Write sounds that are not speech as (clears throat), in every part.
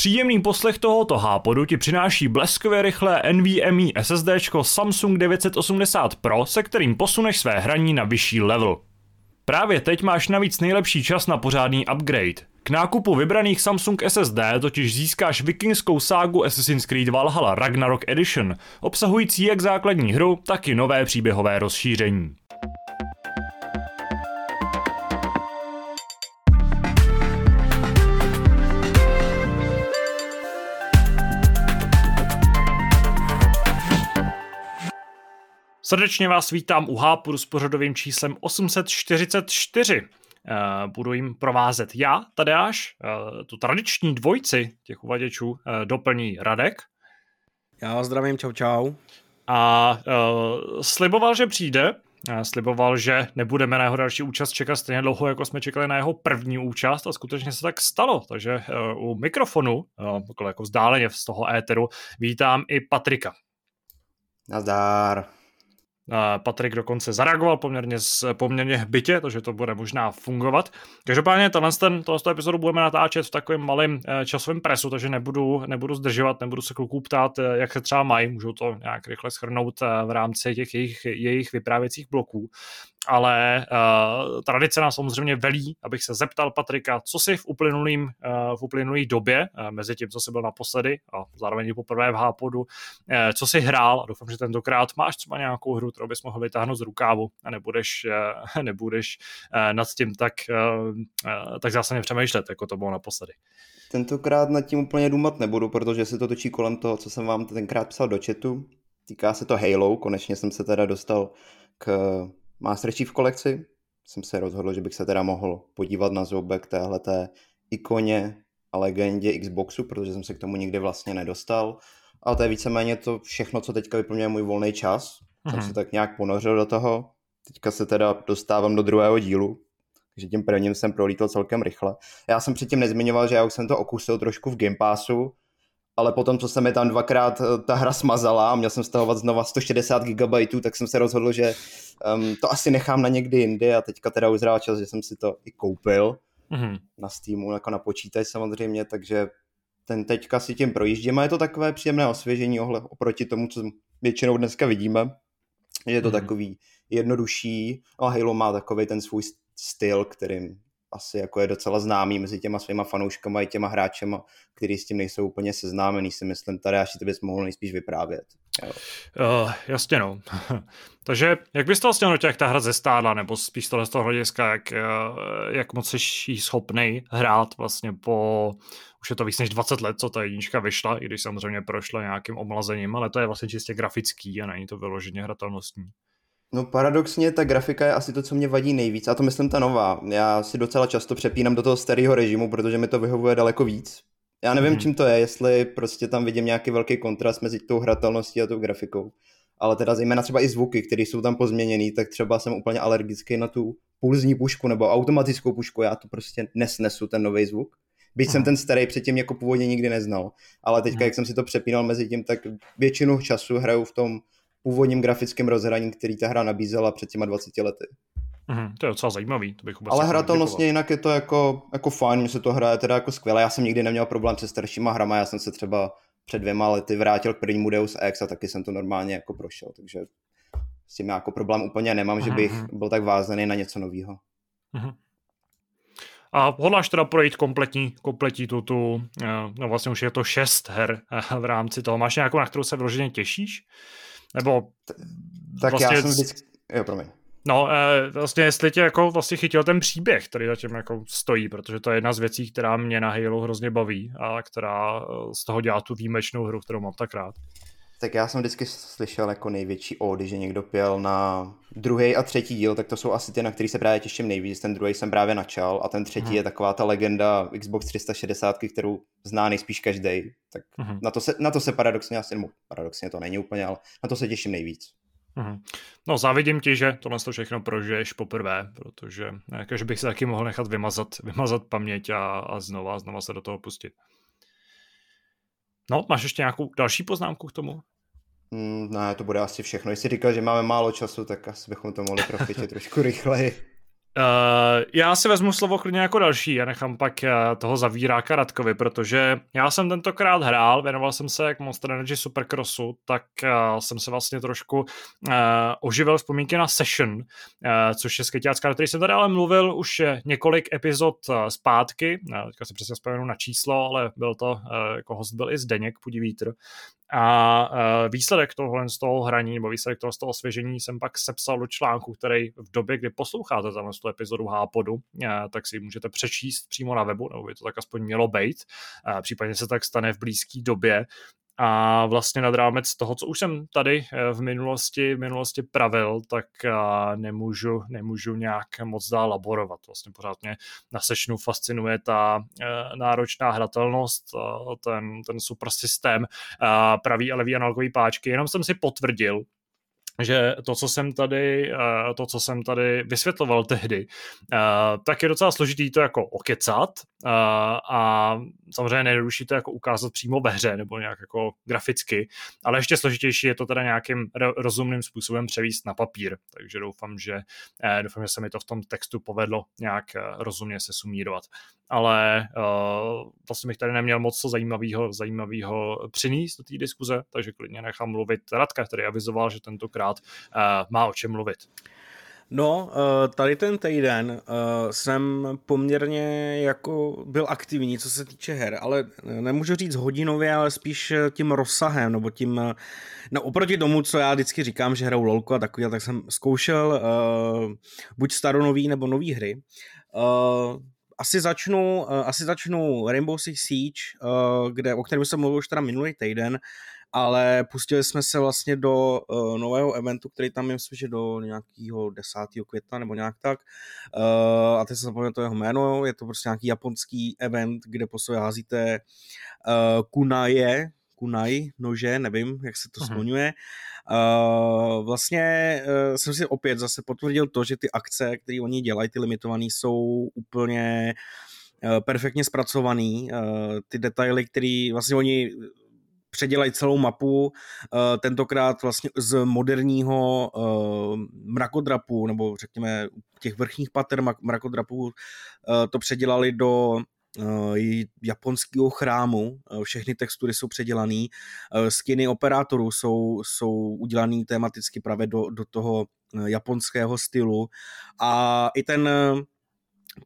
Příjemný poslech tohoto hápodu ti přináší bleskově rychlé NVMe SSD Samsung 980 Pro, se kterým posuneš své hraní na vyšší level. Právě teď máš navíc nejlepší čas na pořádný upgrade. K nákupu vybraných Samsung SSD totiž získáš vikingskou ságu Assassin's Creed Valhalla Ragnarok Edition, obsahující jak základní hru, tak i nové příběhové rozšíření. Srdečně vás vítám u Hápuru s pořadovým číslem 844. Eh, budu jim provázet já, Tadeáš, eh, tu tradiční dvojci těch uvaděčů eh, doplní Radek. Já vás zdravím, čau čau. A uh, sliboval, že přijde, sliboval, že nebudeme na jeho další účast čekat stejně dlouho, jako jsme čekali na jeho první účast a skutečně se tak stalo. Takže u mikrofonu, jako vzdáleně z toho éteru, vítám i Patrika. Nazdár. Patrik dokonce zareagoval poměrně, poměrně bytě, takže to bude možná fungovat. Každopádně tenhle ten, tohle epizodu budeme natáčet v takovém malém eh, časovém presu, takže nebudu, nebudu zdržovat, nebudu se kluků ptát, eh, jak se třeba mají, můžou to nějak rychle schrnout eh, v rámci těch jejich, jejich vyprávěcích bloků ale uh, tradice nás samozřejmě velí, abych se zeptal Patrika, co si v, uplynulým, uh, v uplynulý době, uh, mezi tím, co jsi byl naposledy a zároveň i poprvé v Hápodu, uh, co si hrál a doufám, že tentokrát máš třeba nějakou hru, kterou bys mohl vytáhnout z rukávu a nebudeš, uh, (laughs) nebudeš uh, nad tím tak, uh, tak zásadně přemýšlet, jako to bylo naposledy. Tentokrát nad tím úplně důmat nebudu, protože se to točí kolem toho, co jsem vám tenkrát psal do chatu. Týká se to Halo, konečně jsem se teda dostal k Master Chief kolekci. Jsem se rozhodl, že bych se teda mohl podívat na zoubek téhleté ikoně a legendě Xboxu, protože jsem se k tomu nikdy vlastně nedostal. Ale to je víceméně to všechno, co teďka vyplňuje můj volný čas. Mm-hmm. Jsem mhm. se tak nějak ponořil do toho. Teďka se teda dostávám do druhého dílu, takže tím prvním jsem prolítl celkem rychle. Já jsem předtím nezmiňoval, že já už jsem to okusil trošku v Game Passu, ale potom, co se mi tam dvakrát eh, ta hra smazala a měl jsem stahovat znova 160 GB, tak jsem se rozhodl, že um, to asi nechám na někdy jindy a teďka teda uzrál čas, že jsem si to i koupil mm-hmm. na Steamu, jako na počítač samozřejmě, takže ten teďka si tím projíždím a je to takové příjemné osvěžení ohle, oproti tomu, co většinou dneska vidíme. Je to mm-hmm. takový jednodušší, no a Halo má takový ten svůj styl, kterým asi jako je docela známý mezi těma svýma fanouškama i těma hráčema, kteří s tím nejsou úplně seznámení, si myslím, tady až ty bys mohl nejspíš vyprávět. Jo. Uh, jasně no. (laughs) Takže jak bys to vlastně hodnotil, jak ta hra zestádla, nebo spíš tohle z toho hlediska, jak, uh, jak moc jsi schopný hrát vlastně po, už je to víc než 20 let, co ta jednička vyšla, i když samozřejmě prošla nějakým omlazením, ale to je vlastně čistě grafický a není to vyloženě hratelnostní. No paradoxně ta grafika je asi to, co mě vadí nejvíc. A to myslím ta nová. Já si docela často přepínám do toho starého režimu, protože mi to vyhovuje daleko víc. Já nevím, hmm. čím to je, jestli prostě tam vidím nějaký velký kontrast mezi tou hratelností a tou grafikou. Ale teda zejména třeba i zvuky, které jsou tam pozměněný, tak třeba jsem úplně alergický na tu pulzní pušku nebo automatickou pušku. Já to prostě nesnesu, ten nový zvuk. Byť hmm. jsem ten starý předtím jako původně nikdy neznal. Ale teďka, hmm. jak jsem si to přepínal mezi tím, tak většinu času hraju v tom původním grafickém rozhraní, který ta hra nabízela před těma 20 lety. Mm, to je docela zajímavý, to bych Ale hratelnostně jinak je to jako, jako fajn, mě se to hraje teda jako skvěle. Já jsem nikdy neměl problém se staršíma hrama, já jsem se třeba před dvěma lety vrátil k prvnímu Deus Ex a taky jsem to normálně jako prošel, takže s tím jako problém úplně nemám, mm, že bych mhm. byl tak vázaný na něco nového. Mm. A hodláš teda projít kompletní, kompletní tu, tu, eh, no vlastně už je to šest her eh, v rámci toho. Máš nějakou, na kterou se vyloženě těšíš? Nebo tak vlastně... já jsem vždycky... Jo, promiň. No, e, vlastně jestli tě jako vlastně chytil ten příběh, který zatím jako stojí, protože to je jedna z věcí, která mě na Halo hrozně baví a která eh, z toho dělá tu výjimečnou hru, kterou mám tak rád. Tak já jsem vždycky slyšel jako největší ódy, že někdo pěl na druhý a třetí díl, tak to jsou asi ty, na který se právě těším nejvíc. Ten druhý jsem právě načal a ten třetí hmm. je taková ta legenda Xbox 360, kterou zná nejspíš každý. Tak hmm. na, to se, na to se paradoxně asi, nebo paradoxně to není úplně, ale na to se těším nejvíc. Hmm. No závidím ti, že tohle to všechno prožiješ poprvé, protože jakože bych se taky mohl nechat vymazat, vymazat paměť a, a znova, znova se do toho pustit. No, máš ještě nějakou další poznámku k tomu? Mm, ne, to bude asi všechno. Jestli říkal, že máme málo času, tak asi bychom to mohli profitě trošku rychleji. Uh, já si vezmu slovo klidně jako další a nechám pak uh, toho zavíráka Radkovi, protože já jsem tentokrát hrál, věnoval jsem se jak Monster Energy Supercrossu, tak uh, jsem se vlastně trošku uh, oživil vzpomínky na Session, uh, což je skejťácká, který jsem tady ale mluvil už několik epizod uh, zpátky, uh, teďka si přesně vzpomenu na číslo, ale byl to, uh, jako host byl i Zdeněk Pudivítr, a výsledek tohohle z toho hraní, nebo výsledek toho z toho osvěžení jsem pak sepsal do článku, který v době, kdy posloucháte tam tu epizodu Hápodu, tak si ji můžete přečíst přímo na webu, nebo by to tak aspoň mělo být. Případně se tak stane v blízké době. A vlastně nad rámec toho, co už jsem tady eh, v minulosti, v minulosti pravil, tak nemůžu, nemůžu nějak moc dál laborovat. Vlastně pořád mě na sešnu fascinuje ta eh, náročná hratelnost, ten, ten super systém, pravý a levý analogový páčky. Jenom jsem si potvrdil, že to, co jsem tady, eh, to, co jsem tady vysvětloval tehdy, eh, tak je docela složitý to jako okecat eh, a samozřejmě nejjednodušší to jako ukázat přímo ve hře nebo nějak jako graficky, ale ještě složitější je to teda nějakým rozumným způsobem převíst na papír, takže doufám, že doufám, že se mi to v tom textu povedlo nějak rozumně se sumírovat. Ale vlastně bych tady neměl moc co zajímavého, zajímavého přinést do té diskuze, takže klidně nechám mluvit Radka, který avizoval, že tentokrát pořád uh, má o čem mluvit. No, eh, tady ten týden uh, jsem poměrně jako byl aktivní, co se týče her, ale nemůžu říct hodinově, ale spíš tím rozsahem, nebo tím, no oproti tomu, co já vždycky říkám, že hraju lolko a takový, tak jsem zkoušel uh, buď staronový nebo nový hry. Uh, asi začnu, uh, asi začnu Rainbow Six Siege, uh, kde, o kterém jsem mluvil už teda minulý týden, ale pustili jsme se vlastně do uh, nového eventu, který tam je, myslím, že do nějakého 10. května nebo nějak tak. Uh, a teď se zapomněl to jeho jméno, je to prostě nějaký japonský event, kde po sobě házíte uh, kunaje, kunai, nože, nevím, jak se to skloňuje. Uh, vlastně uh, jsem si opět zase potvrdil to, že ty akce, které oni dělají, ty limitované, jsou úplně perfektně zpracovaný. Ty detaily, které vlastně oni předělají celou mapu, eh, tentokrát vlastně z moderního eh, mrakodrapu, nebo řekněme těch vrchních pater mrakodrapů, eh, to předělali do japonského chrámu, všechny textury jsou předělané, skiny operátorů jsou, jsou udělané tematicky právě do, do toho japonského stylu. A i ten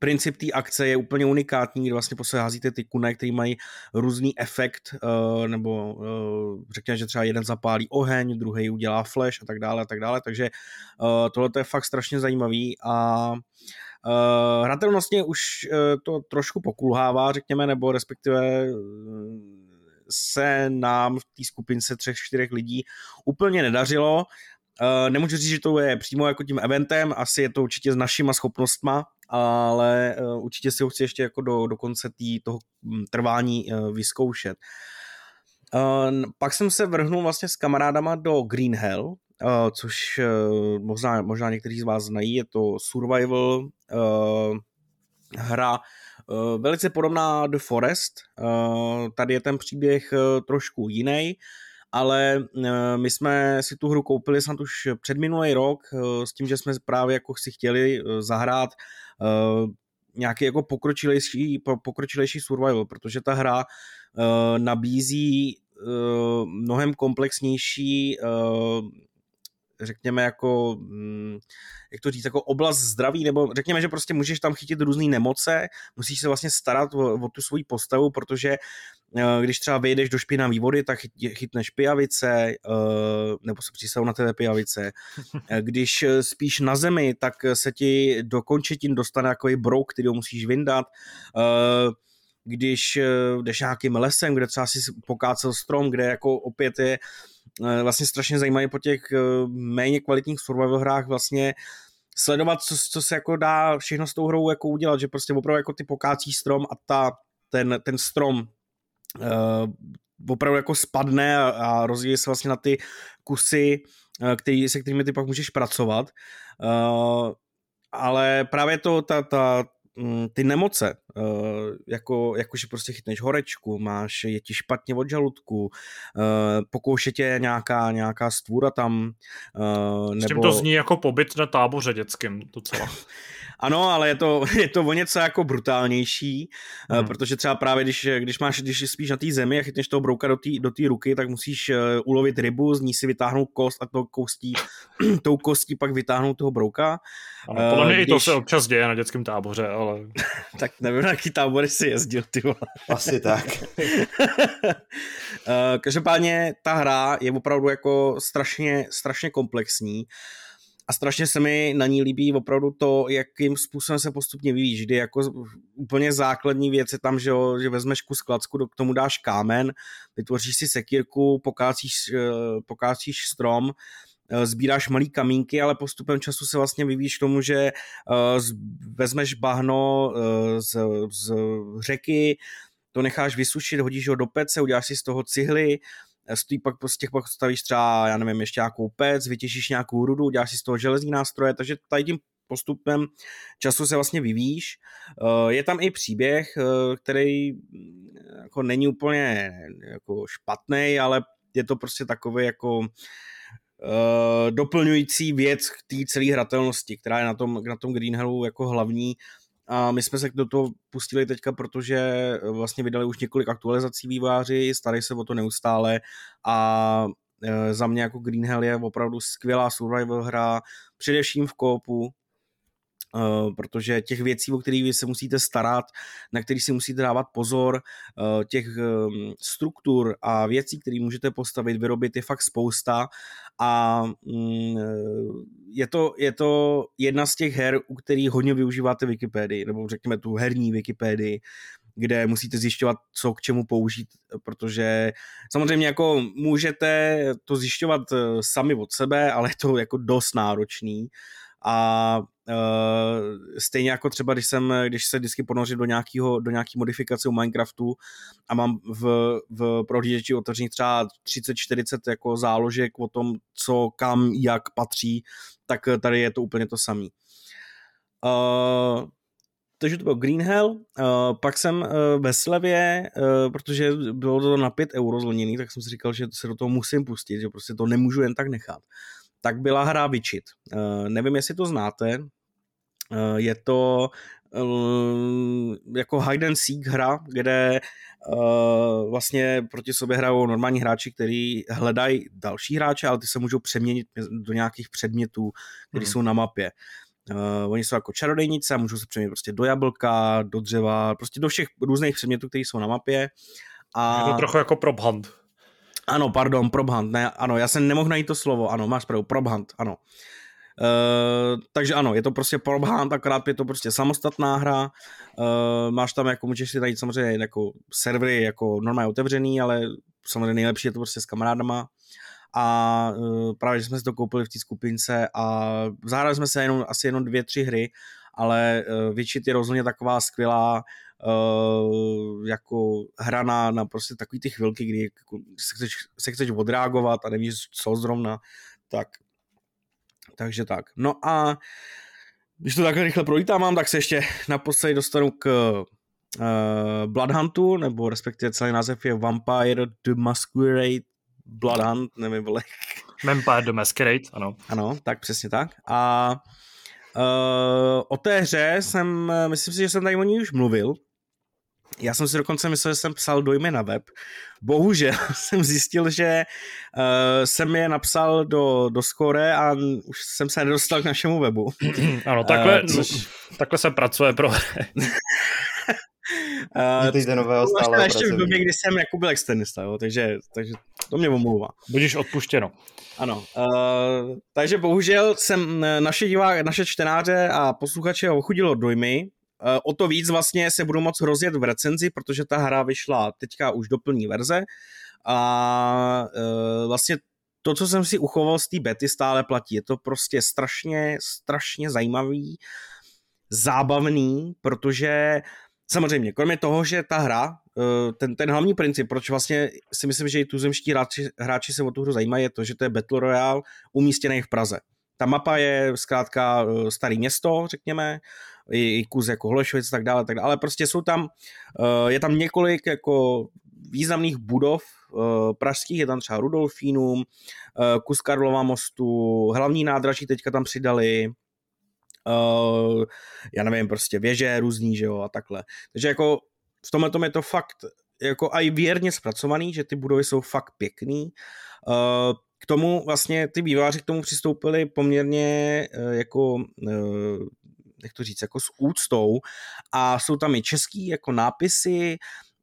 princip té akce je úplně unikátní, kdy vlastně po házíte ty kune, který mají různý efekt, uh, nebo uh, řekněme, že třeba jeden zapálí oheň, druhý udělá flash a tak dále a tak dále, takže uh, tohle je fakt strašně zajímavý a hratelnostně už to trošku pokulhává, řekněme, nebo respektive se nám v té skupince třech, čtyřech lidí úplně nedařilo. Uh, nemůžu říct, že to je přímo jako tím eventem, asi je to určitě s našima schopnostma, ale uh, určitě si ho chci ještě jako do, do konce tý, toho hm, trvání uh, vyzkoušet. Uh, pak jsem se vrhnul vlastně s kamarádama do Green Hell, uh, což uh, možná, možná někteří z vás znají, je to survival uh, hra velice podobná The Forest. Tady je ten příběh trošku jiný, ale my jsme si tu hru koupili snad už před minulý rok s tím, že jsme právě jako si chtěli zahrát uh, nějaký jako pokročilejší, pokročilejší survival, protože ta hra nabízí mnohem komplexnější řekněme jako, mm, jak to říct, jako oblast zdraví, nebo řekněme, že prostě můžeš tam chytit různé nemoce, musíš se vlastně starat o, o tu svoji postavu, protože Eh, když třeba vyjdeš do špinavé vody, tak chytneš pijavice, eh, nebo se přísahou na tebe pijavice. Eh, když spíš na zemi, tak se ti do končetin dostane takový brouk, který ho musíš vyndat. Když jdeš nějakým lesem, kde třeba si pokácel strom, kde jako opět je vlastně strašně zajímavé po těch méně kvalitních survival hrách vlastně sledovat, co, co se jako dá všechno s tou hrou jako udělat, že prostě opravdu jako ty pokácí strom a ta, ten, ten strom uh, opravdu jako spadne a, a rozvíjí se vlastně na ty kusy, který, se kterými ty pak můžeš pracovat. Uh, ale právě to, ta, ta, ty nemoce, jako, jako že prostě chytneš horečku, máš, je ti špatně od žaludku, pokouše tě nějaká, nějaká stvůra tam. Nebo... S tím to zní jako pobyt na táboře dětským docela. (laughs) Ano, ale je to, (laughs) je to o něco jako brutálnější, hmm. protože třeba právě když, když máš, když spíš na té zemi a chytneš toho brouka do té do tý ruky, tak musíš ulovit rybu, z ní si vytáhnout kost a to kostí, (clears throat) tou kostí pak vytáhnout toho brouka. Ano, podle mě když... i to se občas děje na dětském táboře, ale... (laughs) tak nevím, na jaký tábory si jezdil, ty vole. Asi tak. (laughs) Každopádně ta hra je opravdu jako strašně, strašně komplexní a strašně se mi na ní líbí opravdu to, jakým způsobem se postupně vyvíjí, kdy jako úplně základní věc je tam, že, jo, že vezmeš kus klacku, k tomu dáš kámen, vytvoříš si sekírku, pokácíš, eh, pokácíš strom, eh, sbíráš malý kamínky, ale postupem času se vlastně vyvíjíš k tomu, že eh, vezmeš bahno z, z řeky, to necháš vysušit, hodíš ho do pece, uděláš si z toho cihly, z těch pak, z těch pak stavíš třeba, já nevím, ještě nějakou pec, vytěžíš nějakou rudu, děláš si z toho železní nástroje, takže tady tím postupem času se vlastně vyvíjíš. Eh, je tam i příběh, eh, který mm, jako není úplně jako špatný, ale je to prostě takový jako uh, doplňující věc k té celé hratelnosti, která je na tom, na tom Green Hellu jako hlavní a my jsme se do toho pustili teďka, protože eh, vlastně vydali už několik aktualizací výváři, starají se o to neustále a eh, za mě jako Green Hell je opravdu skvělá survival hra, především v kópu, Eh, protože těch věcí, o kterých vy se musíte starat, na kterých si musíte dávat pozor, eh, těch ehm, struktur a věcí, které můžete postavit, vyrobit, je fakt spousta. A mm, eh, je to, je to jedna z těch her, u kterých hodně využíváte Wikipedii, nebo řekněme tu herní Wikipedii, kde musíte zjišťovat, co k čemu použít, protože samozřejmě jako můžete to zjišťovat sami od sebe, ale je to jako dost náročný. A uh, stejně jako třeba, když jsem, když se vždycky ponořím do nějakého, do nějaký modifikace u Minecraftu a mám v, v prohlížeči otevřených třeba 30-40 jako záložek o tom, co kam, jak patří, tak tady je to úplně to samý. Uh, takže to byl Green Hell, uh, pak jsem uh, ve slevě, uh, protože bylo to na 5 euro zlněný, tak jsem si říkal, že se do toho musím pustit, že prostě to nemůžu jen tak nechat tak byla hra Witchit. Uh, nevím, jestli to znáte. Uh, je to uh, jako hide and seek hra, kde uh, vlastně proti sobě hrajou normální hráči, kteří hledají další hráče, ale ty se můžou přeměnit do nějakých předmětů, které hmm. jsou na mapě. Uh, oni jsou jako čarodejnice a můžou se přeměnit prostě do jablka, do dřeva, prostě do všech různých předmětů, které jsou na mapě. A... Je to trochu jako prop hunt. Ano, pardon, Probhunt, ne, ano, já jsem nemohl najít to slovo, ano, máš pravdu, Probhunt, ano. Uh, takže ano, je to prostě Probhunt, akorát je to prostě samostatná hra, uh, máš tam jako, můžeš si najít samozřejmě jako servery jako normálně otevřený, ale samozřejmě nejlepší je to prostě s kamarádama. A uh, právě, že jsme si to koupili v té skupince a zahrali jsme se jenom, asi jenom dvě, tři hry, ale uh, Witchit je rozhodně taková skvělá uh, jako hra na, na prostě takový ty chvilky, kdy jako se chceš, se chceš odreagovat a nevíš, co zrovna, tak takže tak. No a když to takhle rychle prolítám, tak se ještě naposledy dostanu k uh, Bloodhuntu, nebo respektive celý název je Vampire the Masquerade Bloodhunt, nevím, vole. Vampire the Masquerade, ano. Ano, tak přesně tak. A uh, o té hře jsem, myslím si, že jsem tady o ní už mluvil, já jsem si dokonce myslel, že jsem psal dojmy na web. Bohužel (laughs) jsem zjistil, že uh, jsem je napsal do, do Score a už jsem se nedostal k našemu webu. (clears throat) ano, takhle, uh, což... takhle se pracuje pro (laughs) Uh, nového stále ještě v době, kdy jsem jako byl externista, jo, takže, takže to mě omlouvá. Budeš odpuštěno. Ano, uh, takže bohužel jsem naše divá, naše čtenáře a posluchače ochudilo dojmy, o to víc vlastně se budu moc rozjet v recenzi, protože ta hra vyšla teďka už do plní verze a eh, vlastně to, co jsem si uchoval z té bety, stále platí. Je to prostě strašně, strašně zajímavý, zábavný, protože samozřejmě, kromě toho, že ta hra, eh, ten, ten hlavní princip, proč vlastně si myslím, že i tuzemští hráči, hráči se o tu hru zajímají, je to, že to je Battle Royale umístěný v Praze. Ta mapa je zkrátka starý město, řekněme, i, i kus jako Holešovic a tak dále, tak dále, ale prostě jsou tam, uh, je tam několik jako významných budov uh, pražských, je tam třeba Rudolfínum, uh, kus Karlova mostu, hlavní nádraží teďka tam přidali, já nevím, prostě věže různý, že jo, a takhle. Takže jako v tomhle tom je to fakt jako i věrně zpracovaný, že ty budovy jsou fakt pěkný. K tomu vlastně ty výváři k tomu přistoupili poměrně jako jak to říct, jako s úctou a jsou tam i český jako nápisy,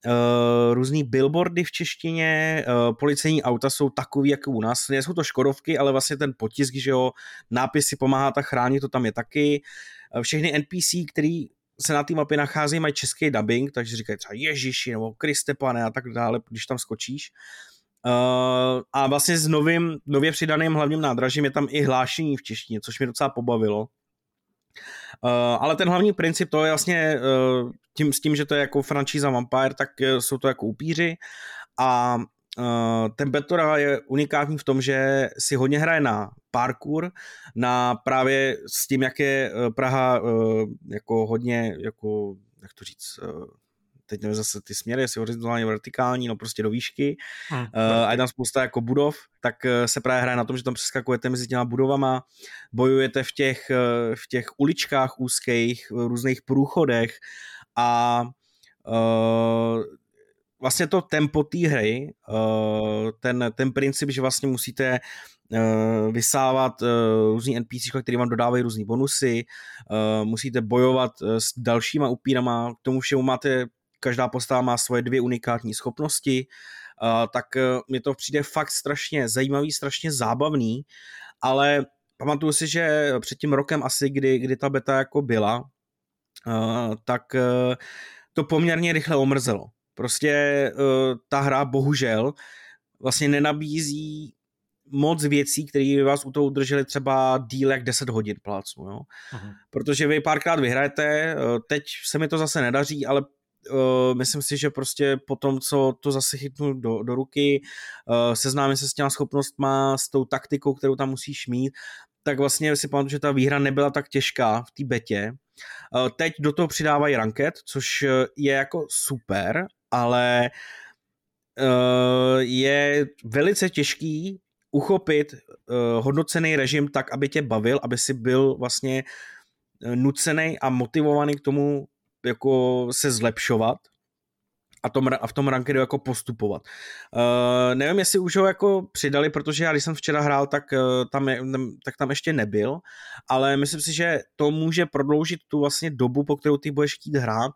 Uh, různý billboardy v češtině, uh, policejní auta jsou takový jako u nás, nejsou to Škodovky, ale vlastně ten potisk, že jo, nápisy pomáhá tak chránit, to tam je taky. Uh, všechny NPC, který se na té mapě nacházejí, mají český dubbing, takže říkají třeba Ježíši nebo Kriste pane a tak dále, když tam skočíš. Uh, a vlastně s novým, nově přidaným hlavním nádražím je tam i hlášení v češtině, což mě docela pobavilo. Uh, ale ten hlavní princip to je vlastně uh, tím, s tím, že to je jako franšíza Vampire, tak jsou to jako upíři. A uh, ten Betora je unikátní v tom, že si hodně hraje na parkour, na právě s tím, jak je Praha uh, jako hodně, jako, jak to říct, uh, teď nevím zase ty směry, jestli horizontálně, vertikální, no prostě do výšky hmm. uh, a je tam spousta jako budov, tak uh, se právě hraje na tom, že tam přeskakujete mezi těma budovama, bojujete v těch, uh, v těch uličkách úzkých, v různých průchodech a uh, vlastně to tempo té hry, uh, ten, ten princip, že vlastně musíte vysávat různý NPC, který vám dodávají různé bonusy, musíte bojovat s dalšíma upírama, k tomu všemu máte každá postava má svoje dvě unikátní schopnosti, tak uh, mi to přijde fakt strašně zajímavý, strašně zábavný, ale pamatuju si, že před tím rokem asi, kdy, kdy ta beta jako byla, tak uh, to poměrně rychle omrzelo. Prostě uh, ta hra bohužel vlastně nenabízí moc věcí, které vás u toho udrželi třeba díl jak 10 hodin plácnu, jo. Uh-huh. Protože vy párkrát vyhrajete, teď se mi to zase nedaří, ale uh, myslím si, že prostě po tom, co to zase chytnu do, do ruky, uh, seznámím se s těma schopnostma, s tou taktikou, kterou tam musíš mít, tak vlastně si pamatuju, že ta výhra nebyla tak těžká v té betě. Uh, teď do toho přidávají ranket, což je jako super, ale uh, je velice těžký uchopit uh, hodnocený režim tak, aby tě bavil, aby si byl vlastně nucený a motivovaný k tomu jako se zlepšovat a, tom, a v tom rankedu jako postupovat. Uh, nevím, jestli už ho jako přidali, protože já když jsem včera hrál, tak, uh, tam, je, tak tam ještě nebyl, ale myslím si, že to může prodloužit tu vlastně dobu, po kterou ty budeš chtít hrát,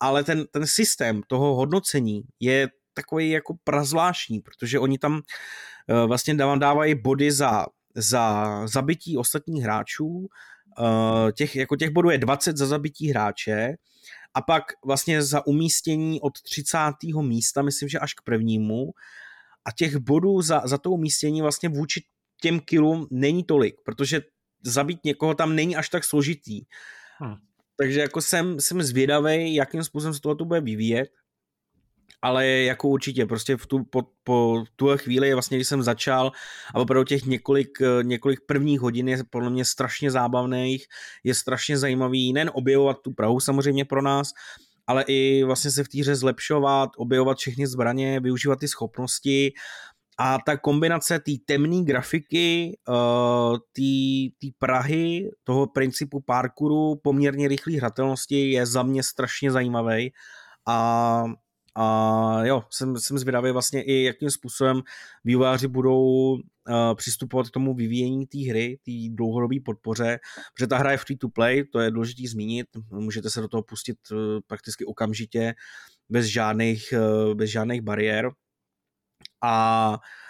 ale ten, ten systém toho hodnocení je takový jako prazvláštní, protože oni tam uh, vlastně dávají body za, za zabití ostatních hráčů, uh, těch, jako těch bodů je 20 za zabití hráče, a pak vlastně za umístění od 30. místa, myslím, že až k prvnímu a těch bodů za, za to umístění vlastně vůči těm kilům není tolik, protože zabít někoho tam není až tak složitý. Hmm. Takže jako jsem, jsem zvědavý, jakým způsobem se tohle bude vyvíjet ale jako určitě, prostě v tu, po, po tuhle chvíli, vlastně když jsem začal a opravdu těch několik, několik prvních hodin je podle mě strašně zábavných, je strašně zajímavý nejen objevovat tu Prahu samozřejmě pro nás, ale i vlastně se v týře zlepšovat, objevovat všechny zbraně, využívat ty schopnosti. A ta kombinace té temné grafiky, uh, té Prahy, toho principu parkouru, poměrně rychlé hratelnosti je za mě strašně zajímavý a a jo, jsem, jsem zvědavý vlastně i jakým způsobem vývojáři budou uh, přistupovat k tomu vyvíjení té hry, té dlouhodobé podpoře, protože ta hra je free to play, to je důležité zmínit, můžete se do toho pustit uh, prakticky okamžitě, bez žádných, uh, bez žádných bariér. A Uh,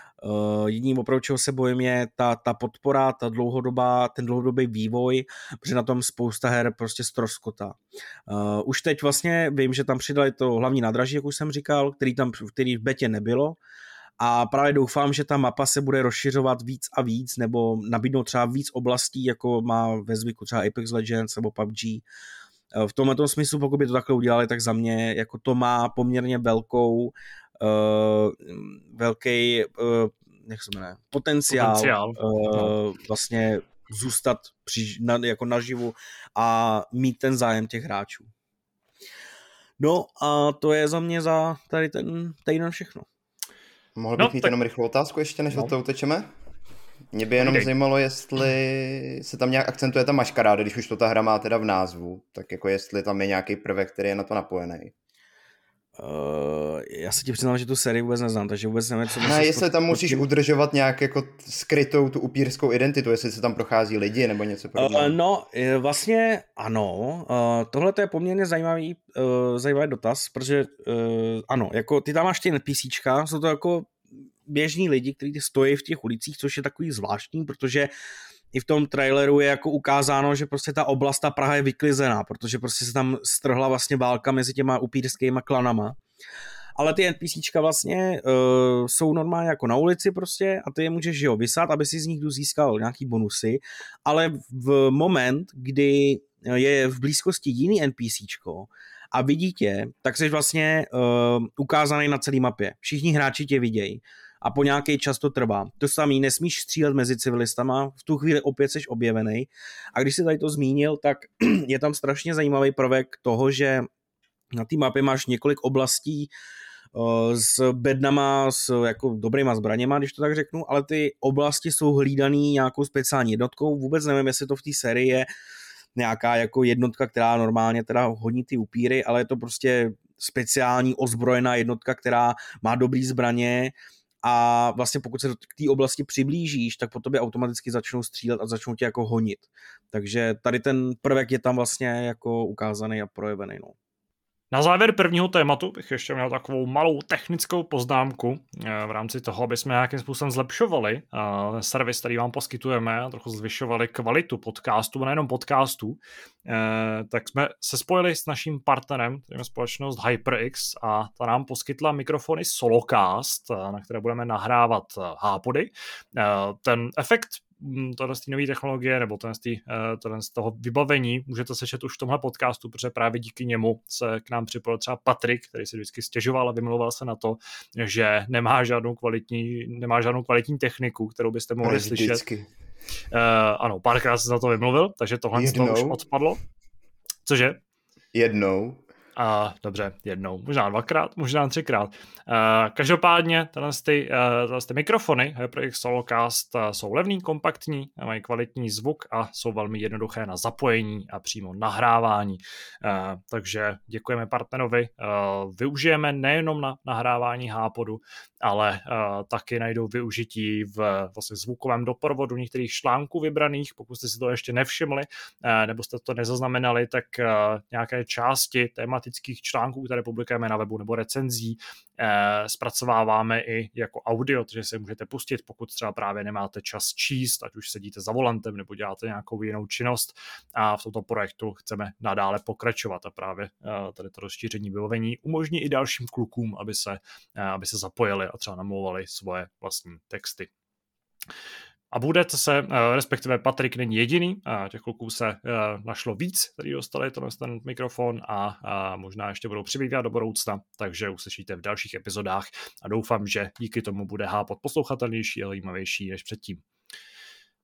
jedním opravdu, čeho se bojím, je ta, ta podpora, ta dlouhodobá, ten dlouhodobý vývoj, protože na tom spousta her prostě stroskota. Uh, už teď vlastně vím, že tam přidali to hlavní nádraží, jak už jsem říkal, který tam který v betě nebylo, a právě doufám, že ta mapa se bude rozšiřovat víc a víc, nebo nabídnout třeba víc oblastí, jako má ve zvyku třeba Apex Legends nebo PUBG. V tomhle smyslu, pokud by to takhle udělali, tak za mě jako to má poměrně velkou uh, velký uh, jak se jmenuje, potenciál, potenciál. Uh, vlastně zůstat při, na, jako naživu a mít ten zájem těch hráčů. No a to je za mě za tady ten týden všechno. Mohl bych no, mít tak... jenom rychlou otázku ještě, než no. od toho utečeme? Mě by jenom Dej. zajímalo, jestli se tam nějak akcentuje ta maškaráda, když už to ta hra má teda v názvu, tak jako jestli tam je nějaký prvek, který je na to napojený. Uh, já se ti přiznám, že tu sérii vůbec neznám, takže vůbec nevím, co... Ne, jestli tam musíš tím... udržovat nějak jako skrytou tu upírskou identitu, jestli se tam prochází lidi nebo něco podobného. Uh, no, vlastně ano. Uh, tohle je poměrně zajímavý, uh, zajímavý dotaz, protože uh, ano, jako ty tam máš ty NPCčka, jsou to jako běžní lidi, kteří stojí v těch ulicích, což je takový zvláštní, protože i v tom traileru je jako ukázáno, že prostě ta oblast, ta Praha je vyklizená, protože prostě se tam strhla vlastně válka mezi těma upírskýma klanama. Ale ty NPCčka vlastně uh, jsou normálně jako na ulici prostě a ty je můžeš jo, vysát, aby si z nich získal nějaký bonusy, ale v moment, kdy je v blízkosti jiný NPCčko a vidí tě, tak jsi vlastně uh, ukázaný na celé mapě. Všichni hráči tě vidějí a po nějaký čas to trvá. To samý, nesmíš střílet mezi civilistama, v tu chvíli opět jsi objevený. A když si tady to zmínil, tak (clears throat) je tam strašně zajímavý prvek toho, že na té mapě máš několik oblastí eh, s bednama, s jako dobrýma zbraněma, když to tak řeknu, ale ty oblasti jsou hlídané nějakou speciální jednotkou. Vůbec nevím, jestli to v té sérii je nějaká jako jednotka, která normálně teda hodní ty upíry, ale je to prostě speciální ozbrojená jednotka, která má dobrý zbraně, a vlastně pokud se k té oblasti přiblížíš, tak po tobě automaticky začnou střílet a začnou tě jako honit. Takže tady ten prvek je tam vlastně jako ukázaný a projevený. No. Na závěr prvního tématu bych ještě měl takovou malou technickou poznámku eh, v rámci toho, aby jsme nějakým způsobem zlepšovali eh, servis, který vám poskytujeme a trochu zvyšovali kvalitu podcastu, nejenom podcastu, eh, tak jsme se spojili s naším partnerem, kterým je společnost HyperX a ta nám poskytla mikrofony Solocast, na které budeme nahrávat hápody. Ten efekt tohle z té nové technologie nebo tohle z, tý, eh, tohle z toho vybavení můžete slyšet už v tomhle podcastu, protože právě díky němu se k nám připojil třeba Patrik, který si vždycky stěžoval a vymlouval se na to, že nemá žádnou kvalitní, nemá žádnou kvalitní techniku, kterou byste mohli slyšet. Vždycky. Uh, ano, párkrát se za to vymluvil, takže tohle z toho už odpadlo. Cože? Jednou. Uh, dobře, jednou, možná dvakrát, možná třikrát. Uh, každopádně tyhle, ty, uh, ty mikrofony HyperX Solocast uh, jsou levný, kompaktní, mají kvalitní zvuk a jsou velmi jednoduché na zapojení a přímo nahrávání. Takže děkujeme partnerovi. Využijeme nejenom na nahrávání hápodu, ale uh, taky najdou využití v vlastně zvukovém doprovodu některých článků vybraných, pokud jste si to ještě nevšimli, uh, nebo jste to nezaznamenali, tak uh, nějaké části tematických článků, které publikujeme na webu nebo recenzí, zpracováváme i jako audio, takže si můžete pustit, pokud třeba právě nemáte čas číst, ať už sedíte za volantem nebo děláte nějakou jinou činnost a v tomto projektu chceme nadále pokračovat a právě uh, tady to rozšíření vybavení umožní i dalším klukům, aby se, uh, aby se zapojili a třeba namlouvali svoje vlastní texty. A budete se, eh, respektive Patrik není jediný, těch kluků se eh, našlo víc, který dostali ten, ten mikrofon a, a možná ještě budou přibývat do budoucna, takže uslyšíte v dalších epizodách a doufám, že díky tomu bude hápot poslouchatelnější a zajímavější než předtím.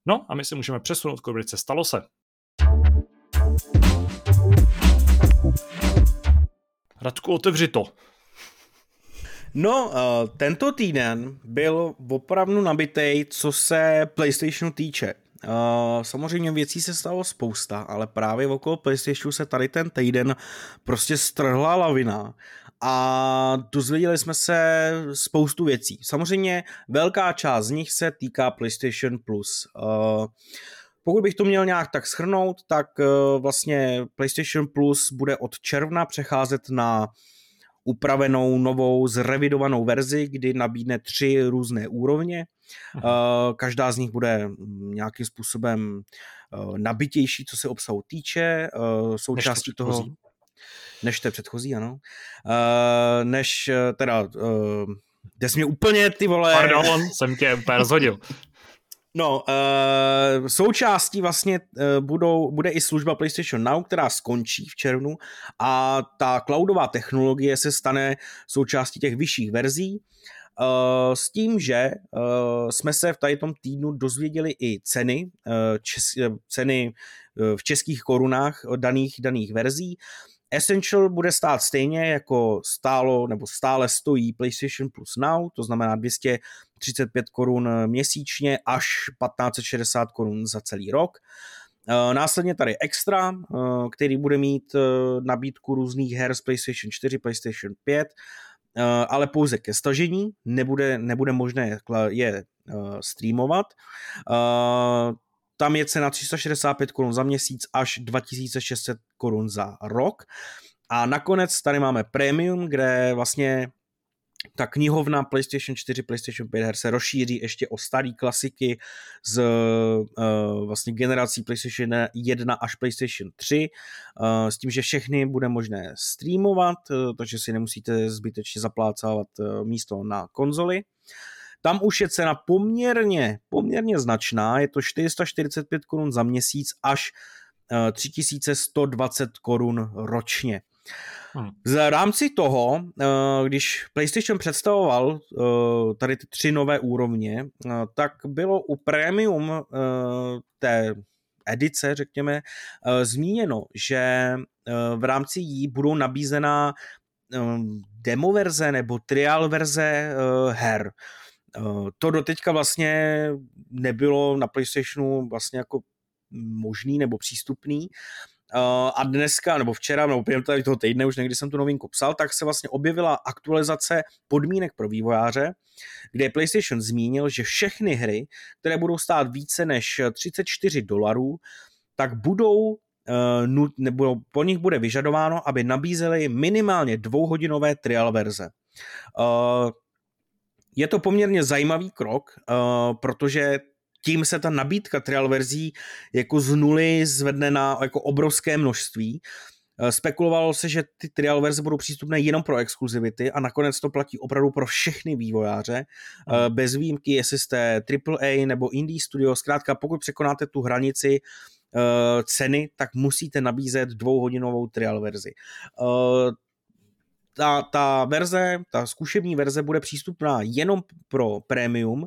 No a my se můžeme přesunout k rubrice Stalo se. Radku, otevři to. No, uh, tento týden byl opravdu nabitej, co se PlayStationu týče. Uh, samozřejmě věcí se stalo spousta, ale právě okolo PlayStationu se tady ten týden prostě strhla lavina a dozvěděli jsme se spoustu věcí. Samozřejmě velká část z nich se týká PlayStation Plus. Uh, pokud bych to měl nějak tak schrnout, tak vlastně PlayStation Plus bude od června přecházet na upravenou, novou, zrevidovanou verzi, kdy nabídne tři různé úrovně. Aha. Každá z nich bude nějakým způsobem eh, nabitější, co se obsahu týče. Eh, součástí než toho... Než to předchozí, ano. Eh, než teda... Jde mě úplně, ty vole... Pardon, jsem tě úplně rozhodil. (laughs) No, uh, součástí vlastně uh, budou, bude i služba PlayStation Now, která skončí v červnu a ta cloudová technologie se stane součástí těch vyšších verzí. Uh, s tím, že uh, jsme se v tady tom týdnu dozvěděli i ceny, uh, čes, ceny uh, v českých korunách daných, daných verzí. Essential bude stát stejně jako stálo nebo stále stojí PlayStation Plus Now, to znamená 235 korun měsíčně až 1560 korun za celý rok. Následně tady Extra, který bude mít nabídku různých her z PlayStation 4, PlayStation 5, ale pouze ke stažení, nebude, nebude možné je streamovat. Tam je cena 365 korun za měsíc až 2600 korun za rok. A nakonec tady máme Premium, kde vlastně ta knihovna PlayStation 4, PlayStation 5 her se rozšíří ještě o staré klasiky z uh, vlastně generací PlayStation 1 až PlayStation 3, uh, s tím, že všechny bude možné streamovat, uh, takže si nemusíte zbytečně zaplácávat uh, místo na konzoli. Tam už je cena poměrně, poměrně značná, je to 445 korun za měsíc až 3120 korun ročně. Hmm. V rámci toho, eh, když PlayStation představoval eh, tady ty tři nové úrovně, eh, tak bylo u premium té edice, řekněme, zmíněno, že v rámci jí budou nabízená demo verze nebo trial verze her. To doteďka vlastně nebylo na PlayStationu vlastně jako možný nebo přístupný. Uh, a dneska, nebo včera, nebo během toho týdne, už někdy jsem tu novinku psal, tak se vlastně objevila aktualizace podmínek pro vývojáře, kde PlayStation zmínil, že všechny hry, které budou stát více než 34 dolarů, tak budou uh, nebo po nich bude vyžadováno, aby nabízely minimálně dvouhodinové trial verze. Uh, je to poměrně zajímavý krok, protože tím se ta nabídka trial verzí jako z nuly zvedne na jako obrovské množství. Eh, spekulovalo se, že ty trial verze budou přístupné jenom pro exkluzivity a nakonec to platí opravdu pro všechny vývojáře, mm. bez výjimky, jestli jste AAA nebo Indie Studio, zkrátka pokud překonáte tu hranici uh, ceny, tak musíte nabízet dvouhodinovou trial verzi. Ta, ta verze, ta zkušební verze bude přístupná jenom pro premium,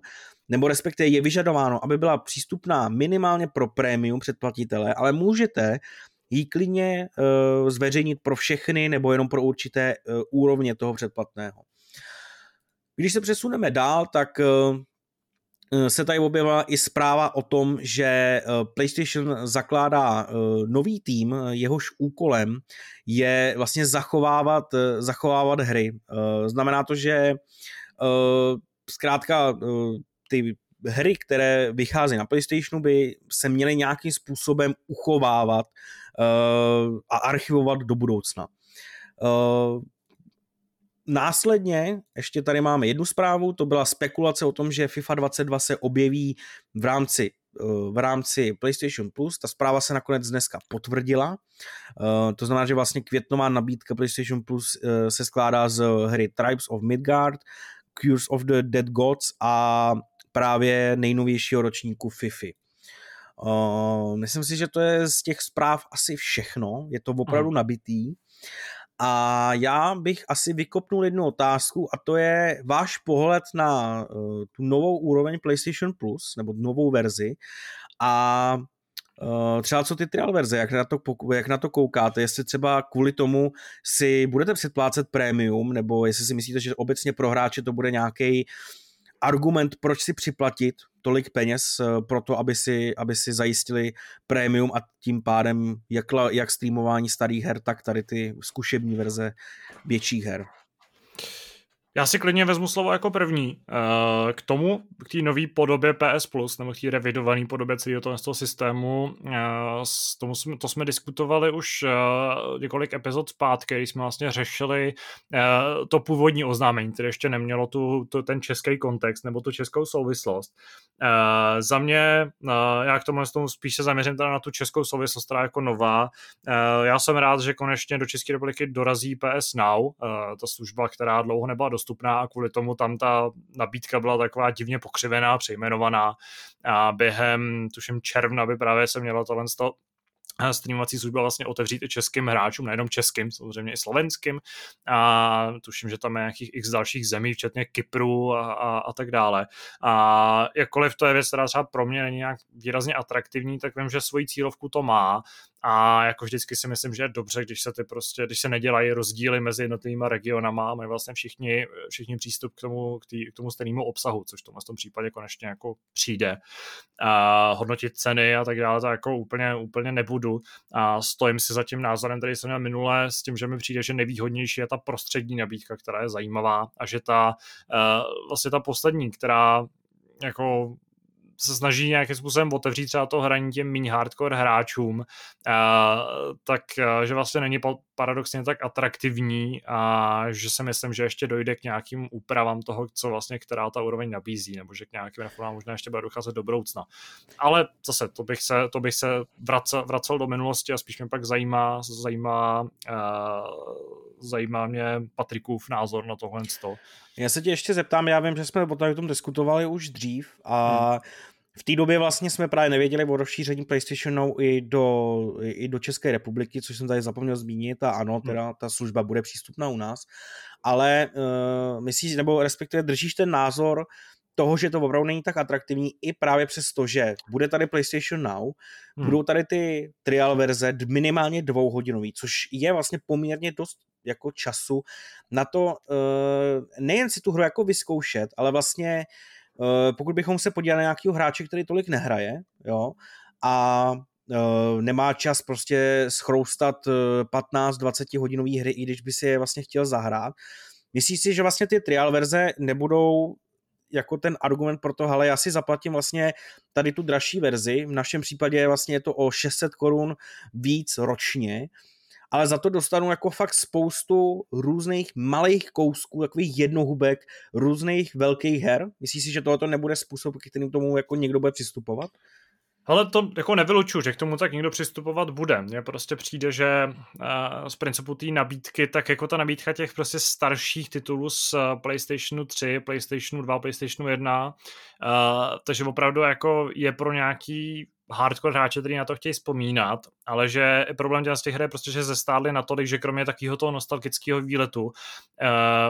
nebo respektive je vyžadováno, aby byla přístupná minimálně pro prémium předplatitele, ale můžete ji klidně uh, zveřejnit pro všechny nebo jenom pro určité uh, úrovně toho předplatného. Když se přesuneme dál, tak uh, se tady objevila i zpráva o tom, že PlayStation zakládá nový tým, jehož úkolem je vlastně zachovávat, zachovávat hry. Znamená to, že zkrátka ty hry, které vychází na PlayStationu, by se měly nějakým způsobem uchovávat uh, a archivovat do budoucna. Uh, Následně ještě tady máme jednu zprávu, to byla spekulace o tom, že FIFA 22 se objeví v rámci v rámci PlayStation Plus. Ta zpráva se nakonec dneska potvrdila. To znamená, že vlastně květnová nabídka PlayStation Plus se skládá z hry Tribes of Midgard, Cures of the Dead Gods a právě nejnovějšího ročníku FIFA. Uh, myslím si, že to je z těch zpráv asi všechno, je to opravdu mm. nabitý. A já bych asi vykopnul jednu otázku a to je váš pohled na uh, tu novou úroveň PlayStation Plus, nebo novou verzi a Uh, třeba co ty trial verze, jak na, to, jak na to koukáte, jestli třeba kvůli tomu si budete předplácet prémium, nebo jestli si myslíte, že obecně pro hráče to bude nějaký argument, proč si připlatit tolik peněz eh, pro to, aby si, aby si zajistili prémium a tím pádem jak, jak streamování starých her, tak tady ty zkušební verze větších her. Já si klidně vezmu slovo jako první. Eh, k tomu, k té nové podobě PS Plus, nebo k té revidované podobě celého toho, toho systému, eh, tomu jsme, to jsme diskutovali už eh, několik epizod zpátky, když jsme vlastně řešili to původní oznámení, které ještě nemělo tu, tu, ten český kontext nebo tu českou souvislost. Za mě, já k tomu, tomu spíš se zaměřím teda na tu českou souvislost, která jako nová. Já jsem rád, že konečně do České republiky dorazí PS Now, ta služba, která dlouho nebyla dostupná dostupná a kvůli tomu tam ta nabídka byla taková divně pokřivená, přejmenovaná. A během, tuším, června by právě se mělo tohle streamovací služba vlastně otevřít i českým hráčům, nejenom českým, samozřejmě i slovenským. A tuším, že tam je nějakých x dalších zemí, včetně Kypru a, a, a tak dále. A jakkoliv to je věc, která třeba pro mě není nějak výrazně atraktivní, tak vím, že svoji cílovku to má a jako vždycky si myslím, že je dobře, když se ty prostě, když se nedělají rozdíly mezi jednotlivými regionama, mají vlastně všichni, všichni přístup k tomu, k, tý, k tomu stejnému obsahu, což v tomhle tom případě konečně jako přijde. A hodnotit ceny a tak dále, to jako úplně, úplně nebudu a stojím si za tím názorem, který jsem měl minule s tím, že mi přijde, že nejvýhodnější je ta prostřední nabídka, která je zajímavá a že ta uh, vlastně ta poslední, která jako se snaží nějakým způsobem otevřít třeba to hraní těm méně hardcore hráčům, uh, tak uh, že vlastně není paradoxně tak atraktivní a že si myslím, že ještě dojde k nějakým úpravám toho, co vlastně která ta úroveň nabízí, nebo že k nějakým reformám možná ještě bude docházet do budoucna. Ale zase, to bych se, to bych se vracel, vracel do minulosti a spíš mě pak zajímá, zajímá, uh, zajímá mě Patrikův názor na tohle. Já se tě ještě zeptám, já vím, že jsme o tom diskutovali už dřív a hmm. V té době vlastně jsme právě nevěděli o rozšíření PlayStation Now i do, i do České republiky, což jsem tady zapomněl zmínit a ano, teda hmm. ta služba bude přístupná u nás, ale uh, myslíš, nebo respektive držíš ten názor, toho, že to opravdu není tak atraktivní, i právě přes to, že bude tady PlayStation Now, hmm. budou tady ty trial verze minimálně dvouhodinový, což je vlastně poměrně dost jako času na to uh, nejen si tu hru jako vyzkoušet, ale vlastně uh, pokud bychom se podívali na nějakého hráče, který tolik nehraje, jo, a uh, nemá čas prostě schroustat 15-20 hodinový hry, i když by si je vlastně chtěl zahrát, Myslíš si, že vlastně ty trial verze nebudou jako ten argument pro to, ale já si zaplatím vlastně tady tu dražší verzi, v našem případě vlastně je to o 600 korun víc ročně, ale za to dostanu jako fakt spoustu různých malých kousků, takových jednohubek, různých velkých her. Myslíš si, že tohoto nebude způsob, kterým tomu jako někdo bude přistupovat? Ale to jako nevylučuju, že k tomu tak někdo přistupovat bude. Mně prostě přijde, že uh, z principu té nabídky, tak jako ta nabídka těch prostě starších titulů z uh, PlayStationu 3, PlayStationu 2, PlayStationu 1, uh, takže opravdu jako je pro nějaký hardcore hráče, kteří na to chtějí vzpomínat, ale že problém dělat z těch her je prostě, že zestárli natolik, že kromě takového toho nostalgického výletu uh,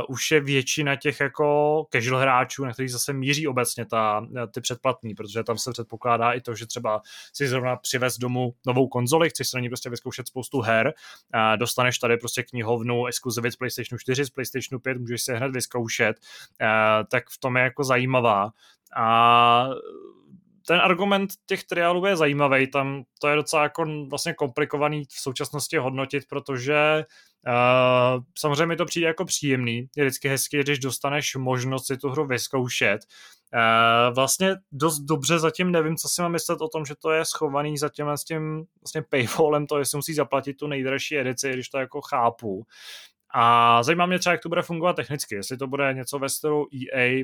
už je většina těch jako casual hráčů, na kterých zase míří obecně ta, ty předplatní, protože tam se předpokládá i to, že třeba si zrovna přivez domů novou konzoli, chceš se na ní prostě vyzkoušet spoustu her, uh, dostaneš tady prostě knihovnu exkluzivit z PlayStationu 4, z PlayStationu 5, můžeš se hned vyzkoušet, uh, tak v tom je jako zajímavá. A ten argument těch triálů je zajímavý, tam to je docela jako vlastně komplikovaný v současnosti hodnotit, protože uh, samozřejmě mi to přijde jako příjemný, je vždycky hezky, když dostaneš možnost si tu hru vyzkoušet. Uh, vlastně dost dobře zatím nevím, co si mám myslet o tom, že to je schovaný za tím, s tím vlastně paywallem, to jestli musí zaplatit tu nejdražší edici, když to jako chápu. A zajímá mě třeba, jak to bude fungovat technicky, jestli to bude něco ve stylu EA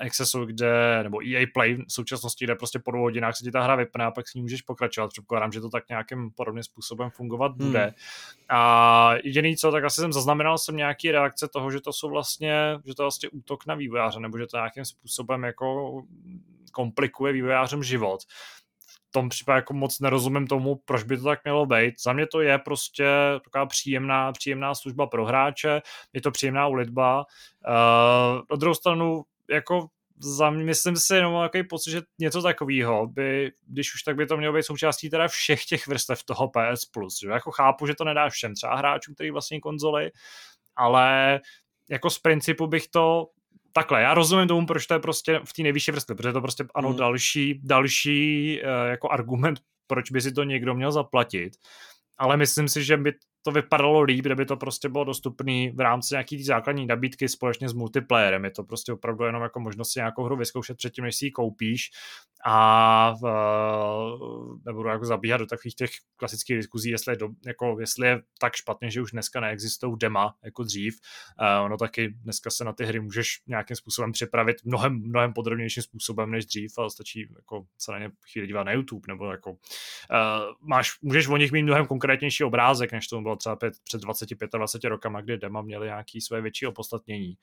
Accessu, kde, nebo EA Play v současnosti, kde prostě po dvou hodinách se ti ta hra vypne a pak s ní můžeš pokračovat. Předpokládám, že to tak nějakým podobným způsobem fungovat hmm. bude. A jediný co, tak asi jsem zaznamenal jsem nějaký reakce toho, že to jsou vlastně, že to je vlastně útok na vývojáře, nebo že to nějakým způsobem jako komplikuje vývojářem život v tom případě jako moc nerozumím tomu, proč by to tak mělo být. Za mě to je prostě taková příjemná, příjemná služba pro hráče, je to příjemná ulitba. Uh, na druhou stranu jako za mě, myslím si, jenom takový pocit, že něco takového by, když už tak by to mělo být součástí teda všech těch vrstev toho PS Plus, že jako chápu, že to nedá všem, třeba hráčům, který vlastní konzoli, ale jako z principu bych to takhle, já rozumím tomu, proč to je prostě v té nejvyšší vrstvě, protože to prostě ano, mm. další, další uh, jako argument, proč by si to někdo měl zaplatit, ale myslím si, že by to vypadalo líp, kdyby to prostě bylo dostupné v rámci nějaký základní nabídky společně s multiplayerem. Je to prostě opravdu jenom jako možnost si nějakou hru vyzkoušet předtím, než si ji koupíš a v, nebudu jako zabíhat do takových těch klasických diskuzí, jestli je, do, jako, jestli je tak špatně, že už dneska neexistují dema jako dřív. Uh, ono taky dneska se na ty hry můžeš nějakým způsobem připravit mnohem, mnohem podrobnějším způsobem než dřív, ale stačí jako se na ně chvíli dívat na YouTube, nebo jako uh, máš, můžeš o nich mít mnohem konkrétnější obrázek, než to bylo třeba pět, před 20-25 rokama, kdy dema měly nějaké své větší opodstatnění.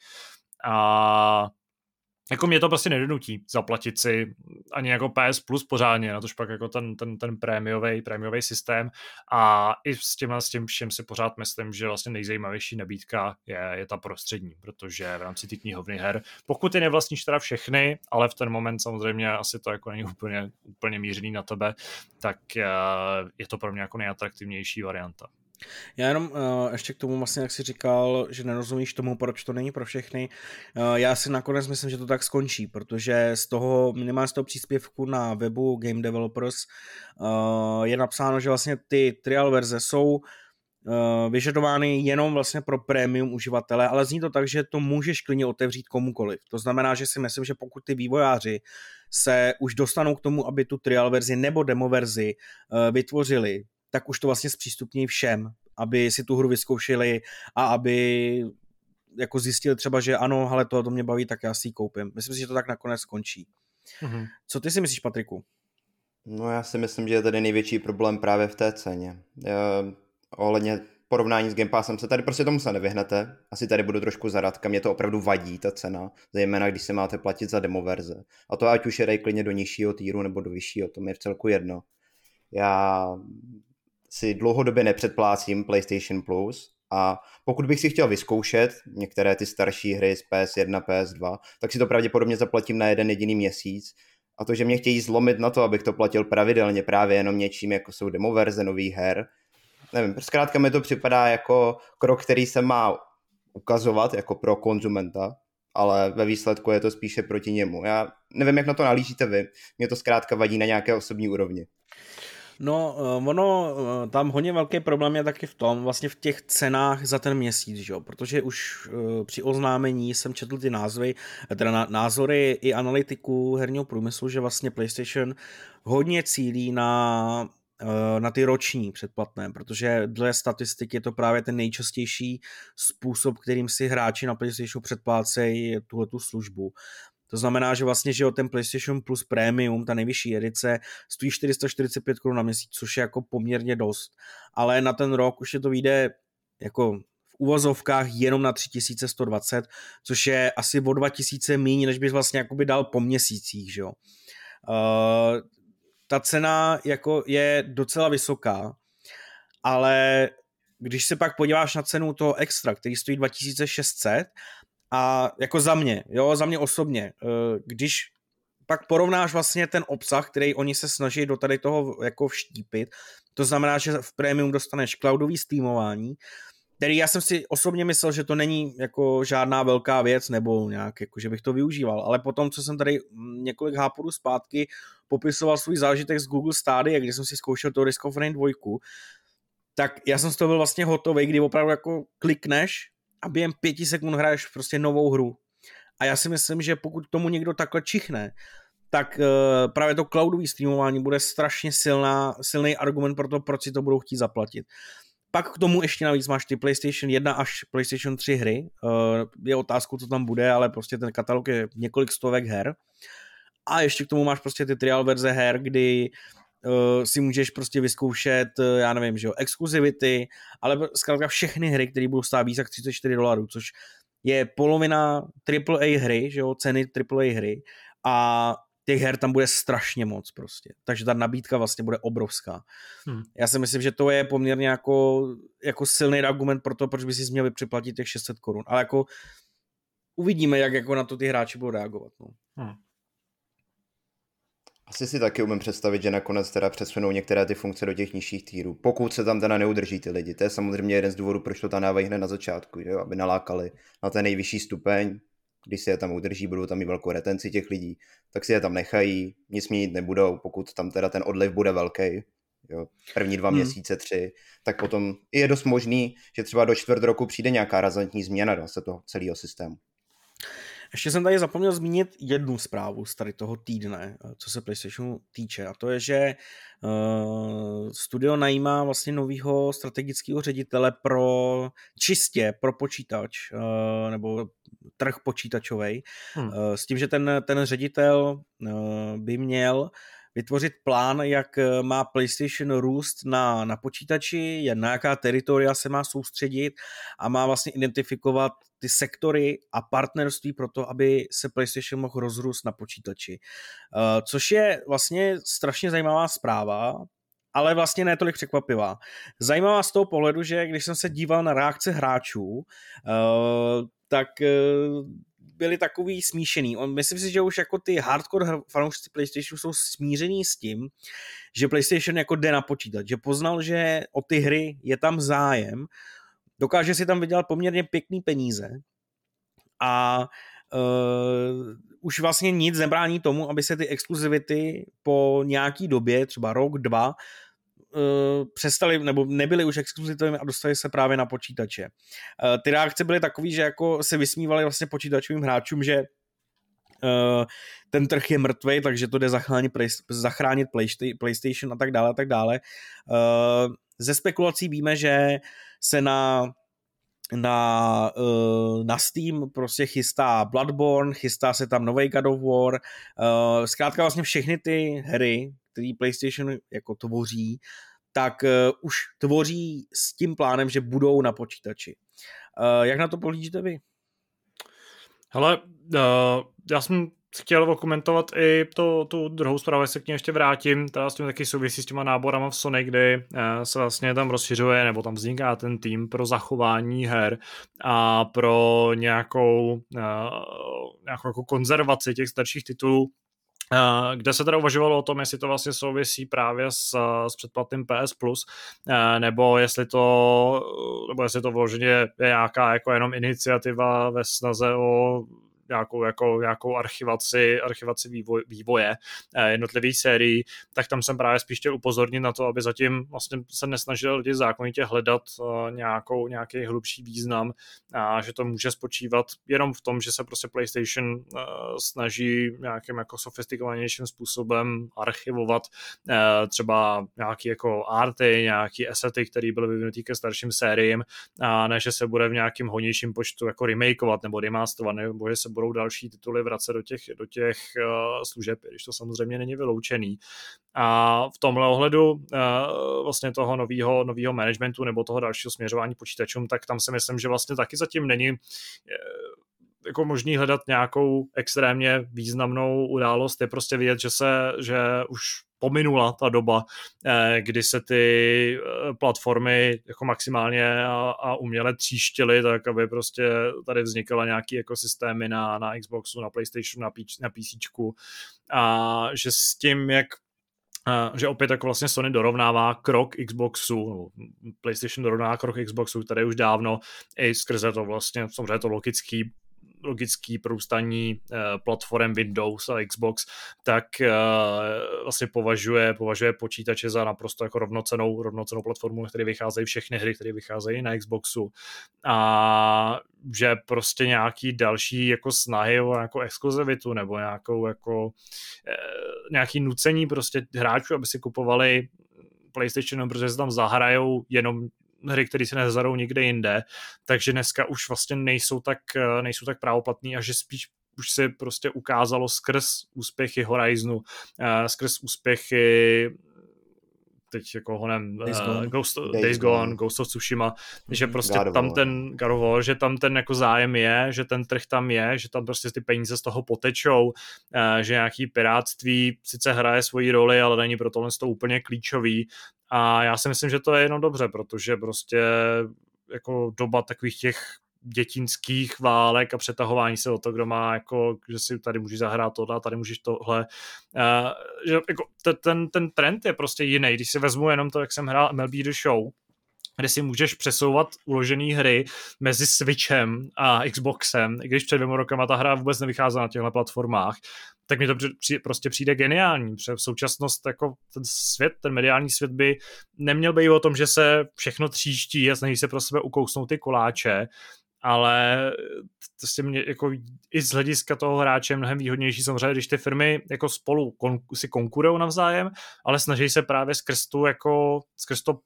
A jako mě to prostě nedonutí zaplatit si ani jako PS Plus pořádně, na tož pak jako ten, ten, ten prémiový, prémiový systém a i s tím, s tím všem si pořád myslím, že vlastně nejzajímavější nabídka je, je ta prostřední, protože v rámci té knihovny her, pokud je nevlastníš teda všechny, ale v ten moment samozřejmě asi to jako není úplně, úplně mířený na tebe, tak eh, je to pro mě jako nejatraktivnější varianta. Já jenom uh, ještě k tomu vlastně, jak jsi říkal, že nerozumíš tomu, proč to není pro všechny. Uh, já si nakonec myslím, že to tak skončí, protože z toho, minimálně z toho příspěvku na webu Game Developers uh, je napsáno, že vlastně ty trial verze jsou uh, vyžadovány jenom vlastně pro premium uživatele, ale zní to tak, že to můžeš klidně otevřít komukoliv. To znamená, že si myslím, že pokud ty vývojáři se už dostanou k tomu, aby tu trial verzi nebo demo verzi vytvořili tak už to vlastně zpřístupní všem, aby si tu hru vyzkoušeli a aby jako zjistili třeba, že ano, ale to, to mě baví, tak já si ji koupím. Myslím si, že to tak nakonec skončí. Mm-hmm. Co ty si myslíš, Patriku? No já si myslím, že je tady největší problém právě v té ceně. Já, ohledně porovnání s Game Passem se tady prostě tomu se nevyhnete. Asi tady budu trošku zaradka, mě to opravdu vadí, ta cena, zejména když se máte platit za demo verze. A to ať už je klidně do nižšího týru nebo do vyššího, to mi je v celku jedno. Já si dlouhodobě nepředplácím PlayStation Plus a pokud bych si chtěl vyzkoušet některé ty starší hry z PS1, PS2, tak si to pravděpodobně zaplatím na jeden jediný měsíc. A to, že mě chtějí zlomit na to, abych to platil pravidelně právě jenom něčím, jako jsou demo verze nových her, nevím, zkrátka mi to připadá jako krok, který se má ukazovat jako pro konzumenta, ale ve výsledku je to spíše proti němu. Já nevím, jak na to nalížíte vy, mě to zkrátka vadí na nějaké osobní úrovni. No, eh, ono, eh, tam hodně velký problém je taky v tom, vlastně v těch cenách za ten měsíc, že jo? protože už uh, při oznámení jsem četl ty názvy, teda názory i analytiků herního průmyslu, že vlastně PlayStation hodně cílí na na ty roční předplatné, protože dle statistik je to právě ten nejčastější způsob, kterým si hráči na PlayStation předplácejí tuhle tu službu. To znamená, že vlastně, že o ten PlayStation Plus Premium, ta nejvyšší edice, stojí 445 korun na měsíc, což je jako poměrně dost. Ale na ten rok už je to vyjde jako v uvozovkách jenom na 3120, což je asi o 2000 méně, než bys vlastně jakoby dal po měsících, že jo. Uh, ta cena jako je docela vysoká, ale když se pak podíváš na cenu toho extra, který stojí 2600 a jako za mě, jo, za mě osobně, eh, když pak porovnáš vlastně ten obsah, který oni se snaží do tady toho jako vštípit, to znamená, že v prémium dostaneš cloudový streamování, který já jsem si osobně myslel, že to není jako žádná velká věc, nebo nějak, jako, že bych to využíval, ale potom, co jsem tady několik háporů zpátky popisoval svůj zážitek z Google Stadia, kdy jsem si zkoušel to Risk of Rain 2, tak já jsem z toho byl vlastně hotový, kdy opravdu jako klikneš a během pěti sekund hraješ prostě novou hru. A já si myslím, že pokud tomu někdo takhle čichne, tak uh, právě to cloudové streamování bude strašně silná, silný argument pro to, proč si to budou chtít zaplatit. Pak k tomu ještě navíc máš ty PlayStation 1 až PlayStation 3 hry. Uh, je otázkou, co tam bude, ale prostě ten katalog je několik stovek her. A ještě k tomu máš prostě ty trial verze her, kdy si můžeš prostě vyzkoušet, uh, já nevím, že jo, exkluzivity, ale zkrátka všechny hry, které budou stát víc jak 34 dolarů, což je polovina AAA hry, že jo, ceny AAA hry a těch her tam bude strašně moc prostě. Takže ta nabídka vlastně bude obrovská. Hmm. Já si myslím, že to je poměrně jako, jako silný argument pro to, proč by si měl připlatit těch 600 korun. Ale jako uvidíme, jak jako na to ty hráči budou reagovat. No. Hmm. Asi si taky umím představit, že nakonec teda přesunou některé ty funkce do těch nižších týrů, pokud se tam teda neudrží ty lidi. To je samozřejmě jeden z důvodů, proč to tam dávají hned na začátku, jo? aby nalákali na ten nejvyšší stupeň, když si je tam udrží, budou tam i velkou retenci těch lidí, tak si je tam nechají, nic měnit nebudou, pokud tam teda ten odliv bude velký, jo, první dva hmm. měsíce, tři, tak potom je dost možný, že třeba do čtvrt roku přijde nějaká razantní změna do toho celého systému. Ještě jsem tady zapomněl zmínit jednu zprávu z tady toho týdne, eh, co se PlayStationu týče, a to je, že uh, studio najímá vlastně nového strategického ředitele pro čistě pro počítač, uh, nebo trh počítačový, hmm. uh, s tím, že ten, ten ředitel uh, by měl vytvořit plán, jak eh, má PlayStation růst na, na počítači, na jaká teritoria se má soustředit a má vlastně identifikovat ty sektory a partnerství pro to, aby se PlayStation mohl rozrůst na počítači. Uh, což je vlastně strašně zajímavá zpráva, ale vlastně ne tolik překvapivá. Zajímavá z toho pohledu, že když jsem se díval na reakce hráčů, uh, tak byli takový smíšený. On, myslím si, že už jako ty hardcore fanoušci PlayStationu jsou smíření s tím, že PlayStation jako jde na počítač, že poznal, že o ty hry je tam zájem, dokáže si tam vydělat poměrně pěkný peníze a uh, už vlastně nic nebrání tomu, aby se ty exkluzivity po nějaký době, třeba rok, dva, přestali, nebo nebyly už exkluzitivní a dostali se právě na počítače. Uh, ty reakce byly takové, že jako se vysmívali vlastně počítačovým hráčům, že uh, ten trh je mrtvý, takže to jde zachránit, zachránit PlayStation a tak dále a tak dále. Ze spekulací víme, že se na na, uh, na Steam prostě chystá Bloodborne, chystá se tam nový God of War, uh, zkrátka vlastně všechny ty hry, které PlayStation jako tvoří, tak uh, už tvoří s tím plánem, že budou na počítači. Jak na to pohlížíte vy? Hele, uh, já jsem chtěl okomentovat i to, tu druhou zprávu, se k ní ještě vrátím, teda s tím taky souvisí s těma náborama v Sony, kdy uh, se vlastně tam rozšiřuje, nebo tam vzniká ten tým pro zachování her a pro nějakou, uh, nějakou jako konzervaci těch starších titulů, kde se teda uvažovalo o tom, jestli to vlastně souvisí právě s, s předplatným PS Plus, nebo jestli to, nebo jestli to vloženě je nějaká jako jenom iniciativa ve snaze o nějakou, jako, nějakou archivaci, archivaci vývoj, vývoje eh, jednotlivých sérií, tak tam jsem právě spíš chtěl upozornit na to, aby zatím vlastně se nesnažil lidi zákonitě hledat eh, nějakou, nějaký hlubší význam a že to může spočívat jenom v tom, že se prostě PlayStation eh, snaží nějakým jako sofistikovanějším způsobem archivovat třeba nějaký jako arty, nějaký asety, které byly vyvinutý ke starším sériím a ne, že se bude v nějakým honějším počtu jako remakeovat nebo remasterovat, nebo že se budou další tituly vracet do těch, do těch uh, služeb, když to samozřejmě není vyloučený. A v tomhle ohledu uh, vlastně toho nového managementu nebo toho dalšího směřování počítačům, tak tam si myslím, že vlastně taky zatím není uh, jako možný hledat nějakou extrémně významnou událost, je prostě vidět, že se, že už pominula ta doba, eh, kdy se ty eh, platformy jako maximálně a, a uměle tříštily, tak aby prostě tady vznikala nějaký ekosystémy na, na Xboxu, na PlayStationu, na, na PC a že s tím, jak že opět jako vlastně Sony dorovnává krok Xboxu, PlayStation dorovnává krok Xboxu, který už dávno i skrze to vlastně, samozřejmě to logický logický průstaní uh, platform Windows a Xbox, tak uh, vlastně považuje, považuje počítače za naprosto jako rovnocenou, rovnocenou platformu, které vycházejí všechny hry, které vycházejí na Xboxu. A že prostě nějaký další jako snahy o jako exkluzivitu nebo nějakou jako uh, nějaký nucení prostě hráčů, aby si kupovali PlayStation, protože se tam zahrajou jenom hry, které se nezadou nikde jinde, takže dneska už vlastně nejsou tak, eh, nejsou tak právoplatný a že spíš už se prostě ukázalo skrz úspěchy Horizonu, uh, skrz úspěchy teď jako honem Days uh, Gone, Ghost, Days, Days Gone, Gone, Ghost of Tsushima, mm-hmm. že prostě God tam ten God of War, že tam ten jako zájem je, že ten trh tam je, že tam prostě ty peníze z toho potečou, uh, že nějaký pirátství sice hraje svoji roli, ale není pro tohle to úplně klíčový a já si myslím, že to je jenom dobře, protože prostě jako doba takových těch dětinských válek a přetahování se o to, kdo má, jako, že si tady můžeš zahrát tohle a tady můžeš tohle. Uh, že jako, ten, ten trend je prostě jiný. Když si vezmu jenom to, jak jsem hrál MLB The Show, kde si můžeš přesouvat uložené hry mezi Switchem a Xboxem, i když před dvěma rokama ta hra vůbec nevycházela na těchto platformách, tak mi to prostě přijde geniální, protože v současnost jako ten svět, ten mediální svět by neměl být o tom, že se všechno tříští a snaží se pro sebe ukousnout ty koláče, ale to si mě jako i z hlediska toho hráče je mnohem výhodnější samozřejmě, když ty firmy jako spolu kon, si konkurují navzájem, ale snaží se právě skrz tu jako skrz to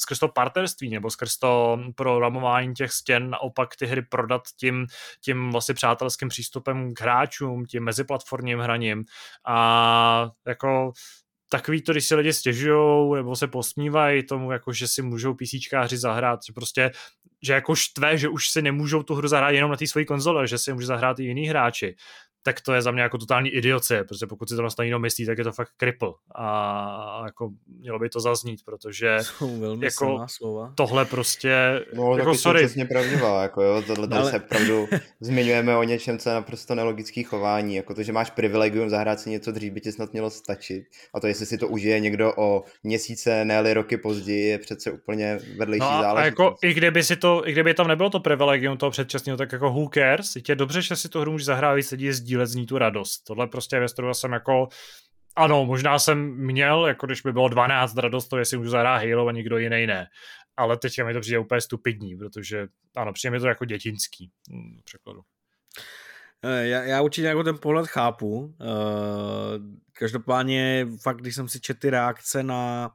skrz to partnerství nebo skrz to programování těch stěn naopak ty hry prodat tím, tím vlastně přátelským přístupem k hráčům, tím meziplatformním hraním. A jako takový to, když si lidi stěžují nebo se posmívají tomu, jako že si můžou PCčkáři zahrát, že prostě, že jako štve, že už si nemůžou tu hru zahrát jenom na té svojí konzole, že si může zahrát i jiný hráči tak to je za mě jako totální idiocie, protože pokud si to vlastně někdo myslí, tak je to fakt kripl a jako mělo by to zaznít, protože (laughs) Jsou velmi jako slova. tohle prostě, no, jako sorry. přesně pravdivá, jako jo, tohle tady Ale... se opravdu (laughs) zmiňujeme o něčem, co je naprosto nelogický chování, jako to, že máš privilegium zahrát si něco dřív, by ti snad mělo stačit a to, jestli si to užije někdo o měsíce, ne roky později, je přece úplně vedlejší no, záležitost. A jako i kdyby, si to, i kdyby tam nebylo to privilegium toho předčasného, tak jako who cares, je dobře, že si to hru může zahrát sdílet z ní tu radost. Tohle prostě ve jsem jako ano, možná jsem měl, jako když by bylo 12 radost, to jestli můžu zahrát Halo a nikdo jiný ne. Ale teď mi to přijde úplně stupidní, protože ano, přijde mi to jako dětinský v překladu. Eh, já, já určitě jako ten pohled chápu. Eh, každopádně fakt, když jsem si četl ty reakce na,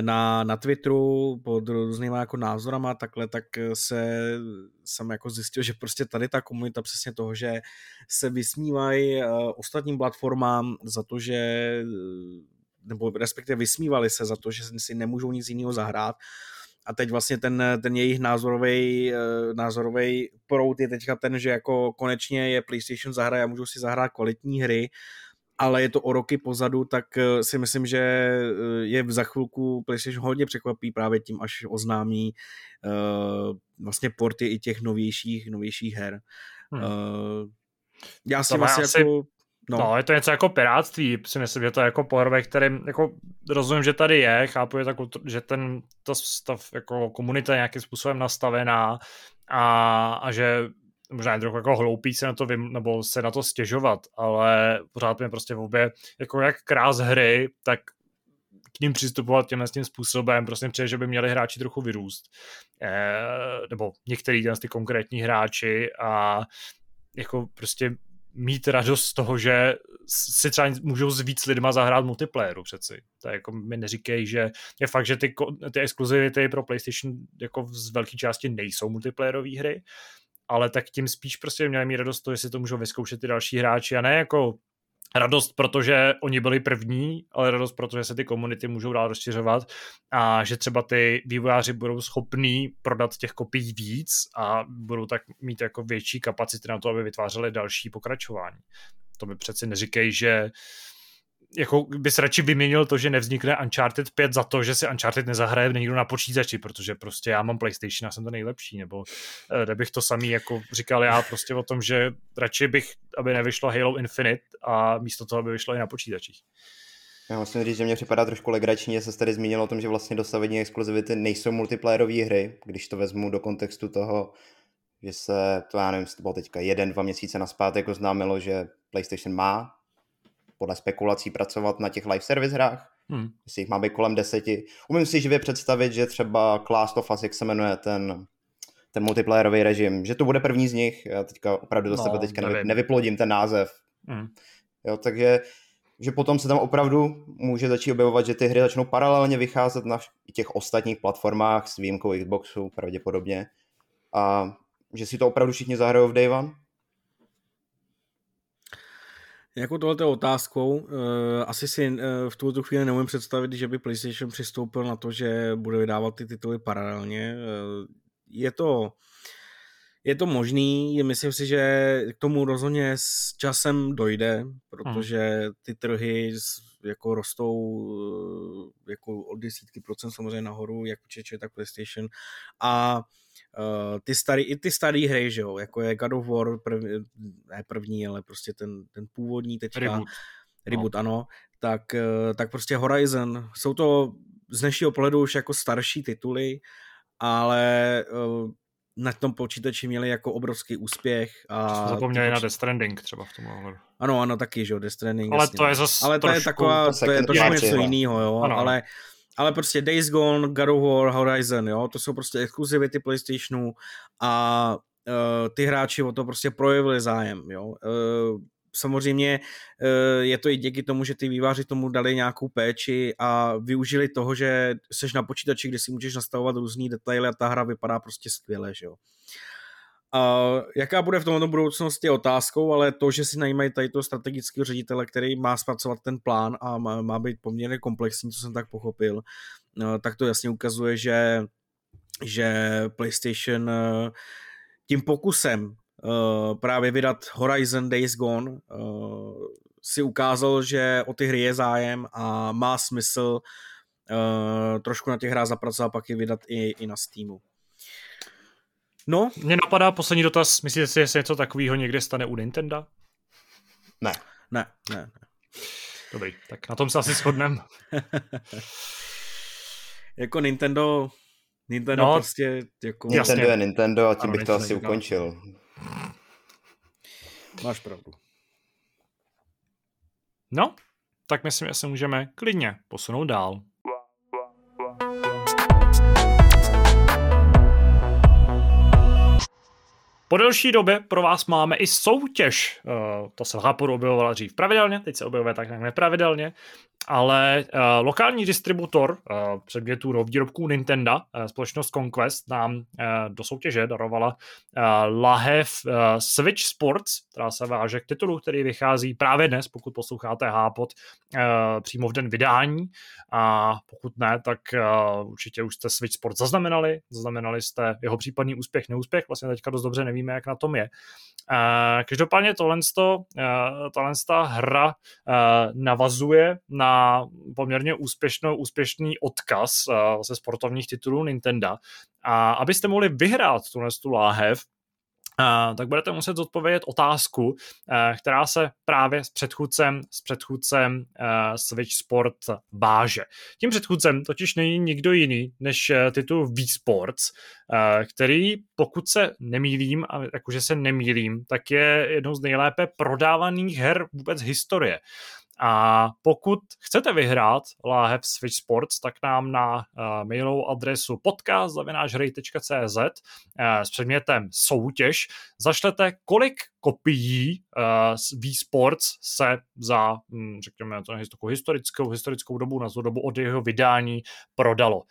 na, na Twitteru pod různýma jako názorama takhle, tak se jsem jako zjistil, že prostě tady ta komunita přesně toho, že se vysmívají ostatním platformám za to, že nebo respektive vysmívali se za to, že si nemůžou nic jiného zahrát, a teď vlastně ten, ten jejich názorový eh, názorový prout je teďka ten, že jako konečně je PlayStation zahraje a můžou si zahrát kvalitní hry, ale je to o roky pozadu, tak eh, si myslím, že eh, je za chvilku PlayStation hodně překvapí právě tím, až oznámí uh, vlastně porty i těch novějších, novějších her. Hmm. Uh, já si vlastně asi... jako No. no, je to něco jako pirátství, si myslím, že to je jako pohled, ve kterém jako rozumím, že tady je, chápu, že, ta že ten to stav, jako komunita je nějakým způsobem nastavená a, a že možná je trochu jako hloupý se na to vym, nebo se na to stěžovat, ale pořád mě prostě v obě, jako jak krás hry, tak k ním přistupovat těmhle tím způsobem, prostě přijde, že by měli hráči trochu vyrůst. E, nebo některý ty konkrétní hráči a jako prostě mít radost z toho, že si třeba můžou s víc lidma zahrát multiplayeru přeci. Je jako mi neříkej, že je fakt, že ty, ty exkluzivity pro PlayStation jako z velké části nejsou multiplayerové hry, ale tak tím spíš prostě měli mít radost to, jestli to můžou vyzkoušet ty další hráči a ne jako radost, protože oni byli první, ale radost, protože se ty komunity můžou dál rozšiřovat a že třeba ty vývojáři budou schopní prodat těch kopií víc a budou tak mít jako větší kapacity na to, aby vytvářeli další pokračování. To mi přeci neříkej, že jako bys radši vyměnil to, že nevznikne Uncharted 5 za to, že si Uncharted nezahraje někdo na počítači, protože prostě já mám PlayStation a jsem to nejlepší, nebo eh, bych to samý jako říkal já prostě o tom, že radši bych, aby nevyšlo Halo Infinite a místo toho, aby vyšlo i na počítačích. Já musím říct, že mě připadá trošku legrační, že se tady zmínil o tom, že vlastně dosavadní exkluzivity nejsou multiplayerové hry, když to vezmu do kontextu toho, že se, to já nevím, to bylo teďka jeden, dva měsíce naspátek oznámilo, že PlayStation má podle spekulací pracovat na těch live service hrách. Hmm. Jestli jich má být kolem deseti. Umím si živě představit, že třeba Class of Us, jak se jmenuje ten, ten multiplayerový režim, že to bude první z nich. Já teďka opravdu do no, sebe teďka nevy, nevyplodím ten název. Hmm. Jo, takže že potom se tam opravdu může začít objevovat, že ty hry začnou paralelně vycházet na těch ostatních platformách s výjimkou Xboxu pravděpodobně. A že si to opravdu všichni zahrajou v Day One jako tohle otázkou, uh, asi si uh, v tuto chvíli neumím představit, že by PlayStation přistoupil na to, že bude vydávat ty tituly paralelně. Uh, je to je to možný, myslím si, že k tomu rozhodně s časem dojde, protože ty trhy jako rostou jako od desítky procent samozřejmě nahoru, jak počítače, tak PlayStation a uh, ty starý, i ty staré hry, že jo, jako je God of War, prv, ne první, ale prostě ten, ten původní teďka. Reboot. Reboot, no. ano. Tak, uh, tak prostě Horizon, jsou to z dnešního pohledu už jako starší tituly, ale uh, na tom počítači měli jako obrovský úspěch. A zapomněli na Death Stranding třeba v tom ohledu. Ano, ano, taky, že jo, Death Stranding. Ale jasně. to je zase Ale to trošku, je taková, to, to je trošku něco jiného, jo, ano. ale ale prostě Days Gone, God of War, Horizon, jo, to jsou prostě exkluzivity PlayStationu a uh, ty hráči o to prostě projevili zájem, jo. Uh, samozřejmě je to i díky tomu, že ty výváři tomu dali nějakou péči a využili toho, že seš na počítači, kde si můžeš nastavovat různý detaily a ta hra vypadá prostě skvěle, že jo. Uh, jaká bude v tomto budoucnosti otázkou, ale to, že si najímají tady toho strategického ředitele, který má zpracovat ten plán a má, být poměrně komplexní, co jsem tak pochopil, uh, tak to jasně ukazuje, že, že PlayStation uh, tím pokusem uh, právě vydat Horizon Days Gone uh, si ukázal, že o ty hry je zájem a má smysl uh, trošku na těch hrách zapracovat, pak je vydat i, i na Steamu. No. Mně napadá poslední dotaz, myslíte si, že se něco takového někde stane u Nintendo? Ne. Ne, ne, ne. Dobrý, tak na tom se asi shodneme. (laughs) jako Nintendo, Nintendo no, prostě jako... Nintendo jasně. je Nintendo a tím ano, bych to asi ukončil. Máš pravdu. No, tak myslím, že se můžeme klidně posunout dál. Po delší době pro vás máme i soutěž. Uh, to se v Háporu objevovala dřív pravidelně, teď se objevuje tak nějak nepravidelně ale uh, lokální distributor uh, předmětů do výrobků Nintendo, uh, společnost Conquest, nám uh, do soutěže darovala uh, lahev uh, Switch Sports, která se váže k titulu, který vychází právě dnes, pokud posloucháte Hápot, uh, přímo v den vydání a pokud ne, tak uh, určitě už jste Switch Sports zaznamenali, zaznamenali jste jeho případný úspěch, neúspěch, vlastně teďka dost dobře nevíme, jak na tom je. Uh, každopádně tohle, uh, tohle hra uh, navazuje na poměrně úspěšnou, úspěšný odkaz uh, ze sportovních titulů Nintendo. A abyste mohli vyhrát tuhle tu láhev, Uh, tak budete muset zodpovědět otázku, uh, která se právě s předchůdcem, s předchůdcem uh, Switch Sport váže. Tím předchůdcem totiž není nikdo jiný než titul Wii Sports, který, pokud se nemýlím, a jakože se nemýlím, tak je jednou z nejlépe prodávaných her vůbec historie. A pokud chcete vyhrát láhev Switch Sports, tak nám na uh, mailovou adresu podcast.cz uh, s předmětem soutěž zašlete, kolik kopií uh, z Wii Sports se za, hm, řekněme, to historickou, historickou dobu, na dobu od jeho vydání prodalo. Uh,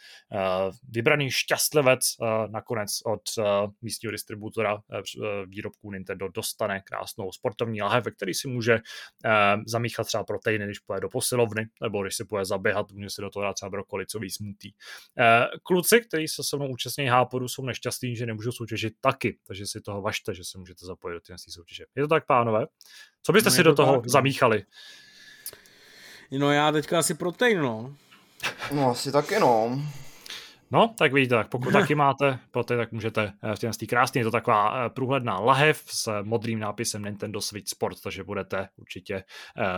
vybraný šťastlivec uh, nakonec od uh, místního distributora uh, výrobků Nintendo dostane krásnou sportovní lahev, který si může uh, zamíchat třeba proteiny, když půjde do posilovny, nebo když si půjde zaběhat, může si do toho dát třeba brokolicový smutý. Uh, kluci, kteří se se mnou účastní háporu, jsou nešťastní, že nemůžou soutěžit taky, takže si toho vašte, že se můžete zapojit do té soutěže. Je to tak, pánové? Co byste no, si do toho tak, no. zamíchali? No já teďka asi protein, no. No asi taky, no. No, tak vidíte, tak pokud taky máte poté, tak můžete eh, v té krásně, je to taková eh, průhledná lahev s modrým nápisem Nintendo Switch Sport, takže budete určitě eh,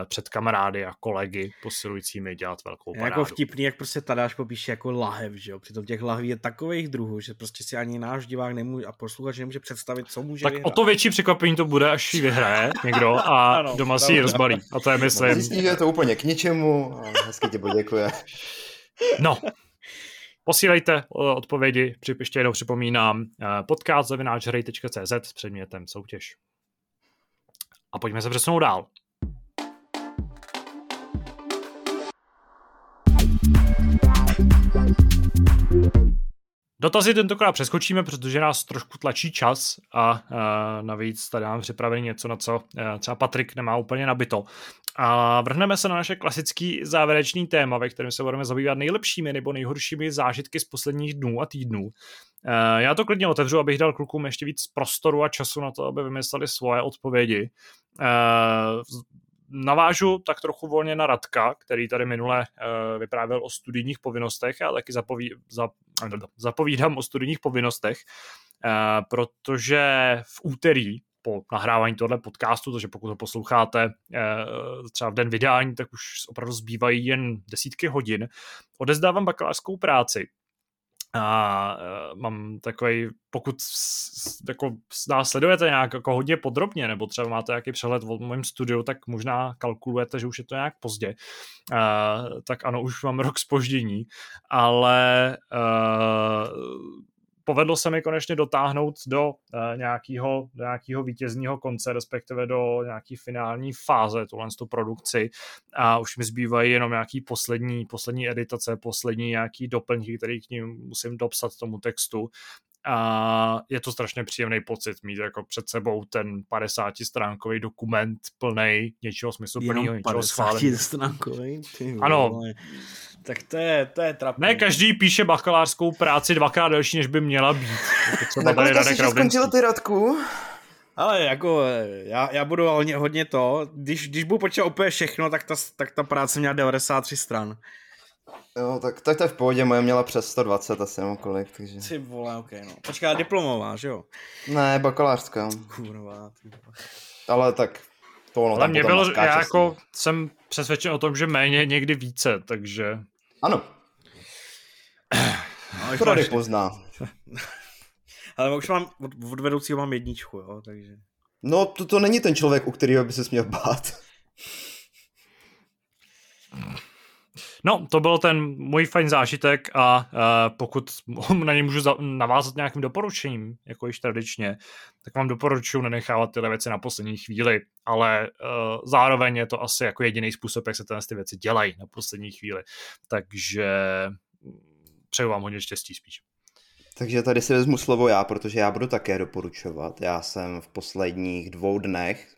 před kamarády a kolegy posilujícími dělat velkou parádu. Jako vtipný, jak prostě Tadáš popíše jako lahev, že jo, přitom těch lahví je takových druhů, že prostě si ani náš divák nemůže a posluchač nemůže představit, co může Tak vyhrát. o to větší překvapení to bude, až ji vyhraje někdo a (laughs) ano, doma si ji rozbalí. A to je myslím. Zjistí, že je to úplně k ničemu a hezky tě poděkuje. No, Posílejte eh, odpovědi, ještě jednou připomínám, eh, podcast zavináčhrej.cz s předmětem soutěž. A pojďme se přesunout dál. Dotazy tentokrát přeskočíme, protože nás trošku tlačí čas a, a navíc tady mám připravený něco, na co třeba Patrik nemá úplně nabito. A vrhneme se na naše klasický závěrečný téma, ve kterém se budeme zabývat nejlepšími nebo nejhoršími zážitky z posledních dnů a týdnů. Já to klidně otevřu, abych dal klukům ještě víc prostoru a času na to, aby vymysleli svoje odpovědi navážu tak trochu volně na Radka, který tady minule uh, vyprávěl o studijních povinnostech. Já taky zapoví, za, zapovídám o studijních povinnostech, protože v úterý po nahrávání tohle podcastu, takže pokud ho posloucháte uh, třeba v den vydání, tak už opravdu zbývají jen desítky hodin. Odezdávám bakalářskou práci a uh, mám takový, pokud jako nás sledujete nějak jako hodně podrobně, nebo třeba máte nějaký přehled o mém studiu, tak možná kalkulujete, že už je to nějak pozdě. Uh, tak ano, už mám rok spoždění, ale uh, povedlo se mi konečně dotáhnout do uh, nějakého, do nějakého vítězního konce, respektive do nějaký finální fáze tuhle tu produkci. A už mi zbývají jenom nějaký poslední, poslední editace, poslední nějaký doplňky, který k ním musím dopsat tomu textu a je to strašně příjemný pocit mít jako před sebou ten 50 stránkový dokument plný něčeho smysluplného, něčeho schváleného. stránkový? Ano. Vole. Tak to je, to je trapné. Ne, každý píše bakalářskou práci dvakrát delší, než by měla být. Třeba tady Radek skončil ty Radku? Ale jako já, já budu hodně, hodně to, když, když budu počítat úplně všechno, tak ta, tak ta práce měla 93 stran. Jo, tak, tak to je v pohodě, moje měla přes 120 asi nebo kolik, takže... Ty vole, ok, no. Počká, diplomová, že jo? Ne, bakalářská. Kurva. Ale tak to ono Ale mě bylo, já jako jsem přesvědčen o tom, že méně někdy více, takže... Ano. No, to máš... pozná. (laughs) Ale už mám, od, od vedoucího mám jedničku, jo, takže... No, to, to není ten člověk, u kterého by se měl bát. (laughs) No, to byl ten můj fajn zážitek a uh, pokud (laughs) na ně můžu za- navázat nějakým doporučením, jako již tradičně, tak vám doporučuji nenechávat tyhle věci na poslední chvíli, ale uh, zároveň je to asi jako jediný způsob, jak se tyhle ty věci dělají na poslední chvíli. Takže přeju vám hodně štěstí spíš. Takže tady si vezmu slovo já, protože já budu také doporučovat. Já jsem v posledních dvou dnech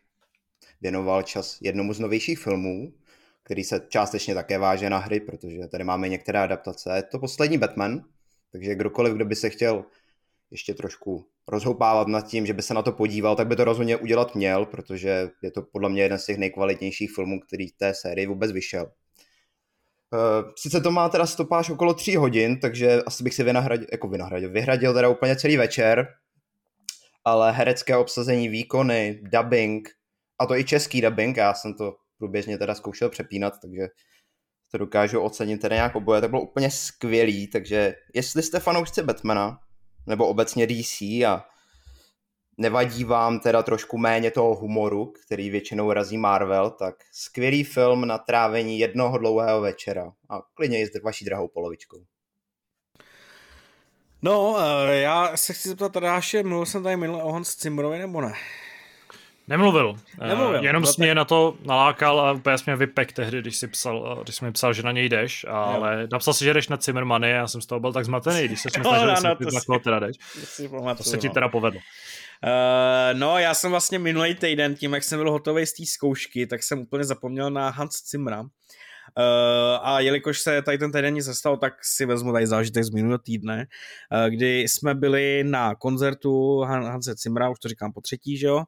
věnoval čas jednomu z novějších filmů, který se částečně také váže na hry, protože tady máme některé adaptace. Je to poslední Batman, takže kdokoliv, kdo by se chtěl ještě trošku rozhoupávat nad tím, že by se na to podíval, tak by to rozhodně udělat měl, protože je to podle mě jeden z těch nejkvalitnějších filmů, který v té sérii vůbec vyšel. Eh, sice to má teda stopáž okolo tří hodin, takže asi bych si vynahradil, jako vynahradil, vyhradil teda úplně celý večer, ale herecké obsazení, výkony, dubbing, a to i český dubbing, já jsem to průběžně teda zkoušel přepínat, takže to dokážu ocenit teda nějak oboje, to bylo úplně skvělý, takže jestli jste fanoušci Batmana, nebo obecně DC a nevadí vám teda trošku méně toho humoru, který většinou razí Marvel, tak skvělý film na trávení jednoho dlouhého večera a klidně i s vaší drahou polovičkou. No, eh, já se chci zeptat Tadáše, mluvil jsem tady minule o Hans Zimmerovi nebo ne? Nemluvil. Nemluvil. Uh, jenom no, jsi mě na to nalákal a úplně jsi mě vypek tehdy, když jsi, psal, když jsi mi psal, že na něj jdeš, ale jo. napsal si, že jdeš na Zimmermany a já jsem z toho byl tak zmatený, když se (laughs) mi snažil, že to na koho teda jdeš. (laughs) To se ti no. teda povedlo. Uh, no, já jsem vlastně minulý týden, tím jak jsem byl hotový z té zkoušky, tak jsem úplně zapomněl na Hans Zimmera. Uh, a jelikož se tady ten týden nic nestalo, tak si vezmu tady zážitek z minulého týdne, uh, kdy jsme byli na koncertu Han- Hanse Cimra, už to říkám po třetí, že jo, uh,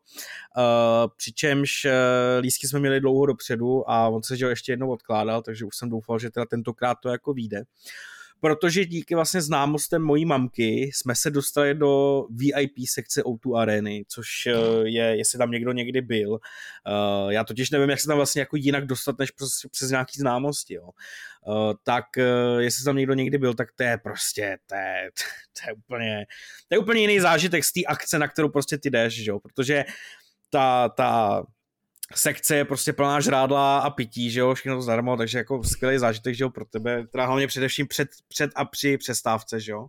přičemž uh, lístky jsme měli dlouho dopředu a on se že jo, ještě jednou odkládal, takže už jsem doufal, že teda tentokrát to jako vyjde. Uh, protože díky vlastně známostem mojí mamky jsme se dostali do VIP sekce O2 Areny, což eh, je, jestli tam někdo někdy byl. Uh, já totiž nevím, jak se tam vlastně jako jinak dostat, než přes, přes nějaký známosti, jo. Uh, tak jestli tam někdo někdy byl, tak to je prostě, to je, (laughs) to je úplně, to je úplně jiný zážitek z té akce, na kterou prostě ty jdeš, jo, protože ta, ta sekce je prostě plná žrádla a pití, že jo, všechno to zdarma, takže jako skvělý zážitek, že jo, pro tebe, teda hlavně především před, před a při přestávce, že jo.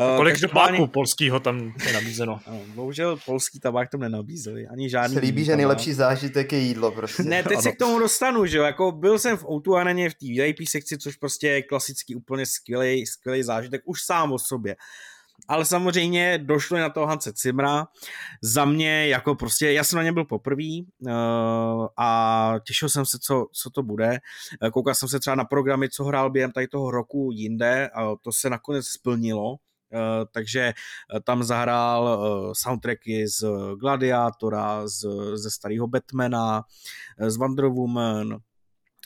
Uh, Kolik tabáku polského tam je nabízeno? (laughs) No, bohužel polský tabák tam nenabízeli, ani žádný. Se líbí, že nejlepší zážitek je jídlo prostě. Ne, teď ano. se k tomu dostanu, že jo, jako byl jsem v O2 Areně v té VIP sekci, což prostě je klasický úplně skvělý, skvělý zážitek už sám o sobě ale samozřejmě došlo na toho Hance Cimra. Za mě jako prostě, já jsem na ně byl poprvý uh, a těšil jsem se, co, co to bude. Eh, koukal jsem se třeba na programy, co hrál během tady toho roku jinde a to se nakonec splnilo. Uh, takže tam zahrál uh, soundtracky z Gladiátora, z, ze starého Batmana, z Wonder Woman,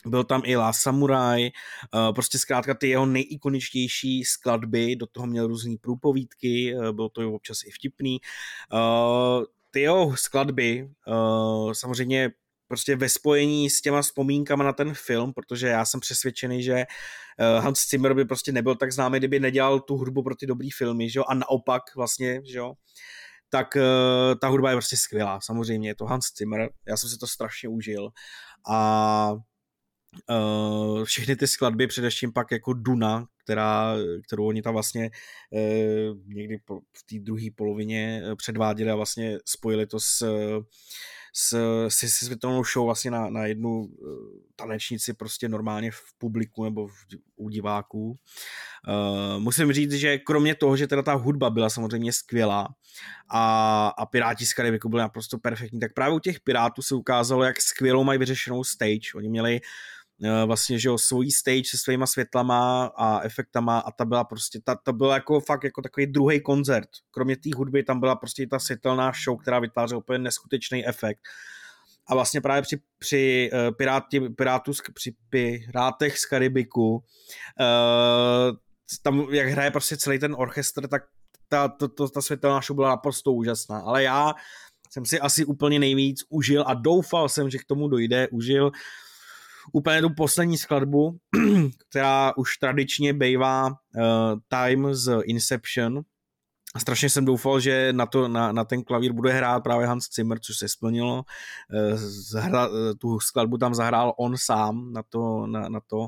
byl tam i Last Samurai, eh, prostě zkrátka ty jeho nejikoničtější skladby, do toho měl různý průpovídky, eh, bylo to občas i vtipný. Eh, ty jeho skladby samozřejmě prostě ve spojení s těma vzpomínkama na ten film, protože já jsem přesvědčený, že Hans Zimmer by prostě nebyl tak známý, kdyby nedělal tu hudbu pro ty dobrý filmy, že jo? a naopak vlastně, že jo? tak ta hudba je prostě skvělá, samozřejmě je to Hans Zimmer, já jsem si to strašně užil a Uh, všechny ty skladby, především pak jako Duna, která, kterou oni tam vlastně eh, někdy v té druhé polovině předváděli a vlastně spojili to s s, s, s světelnou show vlastně na, na jednu tanečnici prostě normálně v publiku nebo v, u diváků. Uh, musím říct, že kromě toho, že teda ta hudba byla samozřejmě skvělá a, a Piráti z Karibiku byli naprosto perfektní, tak právě u těch Pirátů se ukázalo, jak skvělou mají vyřešenou stage. Oni měli uh, vlastně, že jo, svojí stage se svýma světlama a efektama a ta byla prostě, ta, ta byla jako fakt jako takový druhý koncert. Kromě té hudby tam byla prostě ta světelná show, která vytvářela úplně neskutečný efekt. A vlastně právě při, při uh, Piráti, Pirátu, při Pirátech z Karibiku uh, tam, jak hraje prostě celý ten orchestr, tak ta, to, to, ta světelná show byla naprosto úžasná. Ale já jsem si asi úplně nejvíc užil a doufal jsem, že k tomu dojde, užil úplně tu poslední skladbu, (clears throat) která už tradičně bývá uh, Time z Inception, a strašně jsem doufal, že na, to, na, na ten klavír bude hrát právě Hans Zimmer, což se splnilo. Eh, zahra, eh, tu skladbu tam zahrál on sám na to, na, na to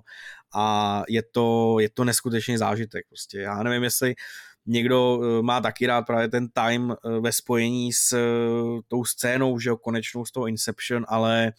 a je to, je to neskutečný zážitek. Prostě. Já nevím, jestli někdo má taky rád právě ten time ve spojení s tou scénou, že jo, konečnou z toho Inception, ale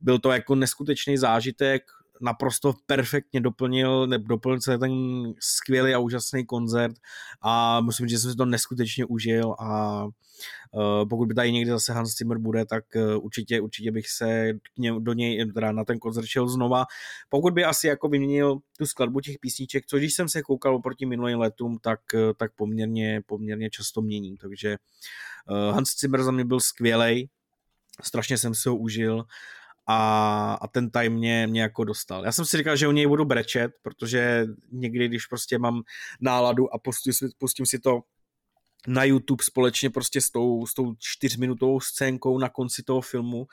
byl to jako neskutečný zážitek, naprosto perfektně doplnil, ne, doplnil se ten skvělý a úžasný koncert a musím říct, že jsem si to neskutečně užil a uh, pokud by tady někdy zase Hans Zimmer bude, tak uh, určitě, určitě bych se k něm, do něj teda na ten koncert šel znova. Pokud by asi jako vyměnil tu skladbu těch písniček, což když jsem se koukal oproti minulým letům, tak, uh, tak poměrně, poměrně často mění, takže uh, Hans Zimmer za mě byl skvělej, strašně jsem si ho užil a, a ten time mě, mě jako dostal. Já jsem si říkal, že u něj budu brečet, protože někdy, když prostě mám náladu a pustím, pustím si to na YouTube společně prostě s tou, s tou čtyřminutovou scénkou na konci toho filmu, uh,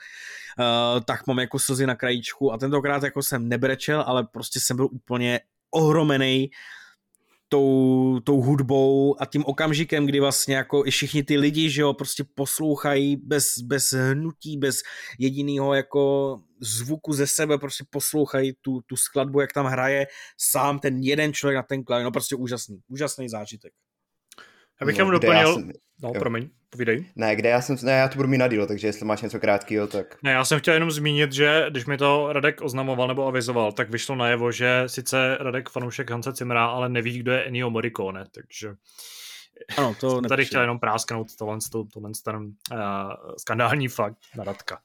tak mám jako slzy na krajíčku a tentokrát jako jsem nebrečel, ale prostě jsem byl úplně ohromený tou, tou hudbou a tím okamžikem, kdy vlastně jako i všichni ty lidi, že jo, prostě poslouchají bez, bez hnutí, bez jediného jako zvuku ze sebe, prostě poslouchají tu, tu skladbu, jak tam hraje sám ten jeden člověk na ten klavír, no prostě úžasný, úžasný zážitek. Já bych no, jenom doplnil, jsem... no jo. promiň, povídej. Ne, kde já jsem, ne, já to budu mít na díl, takže jestli máš něco krátkého, tak... Ne, já jsem chtěl jenom zmínit, že když mi to Radek oznamoval nebo avizoval, tak vyšlo najevo, že sice Radek fanoušek Hanse Cimra, ale neví, kdo je Ennio Morricone, takže... Ano, to (laughs) jsem tady chtěl jenom prásknout tohle, tohle, tohle ten uh, skandální fakt na Radka.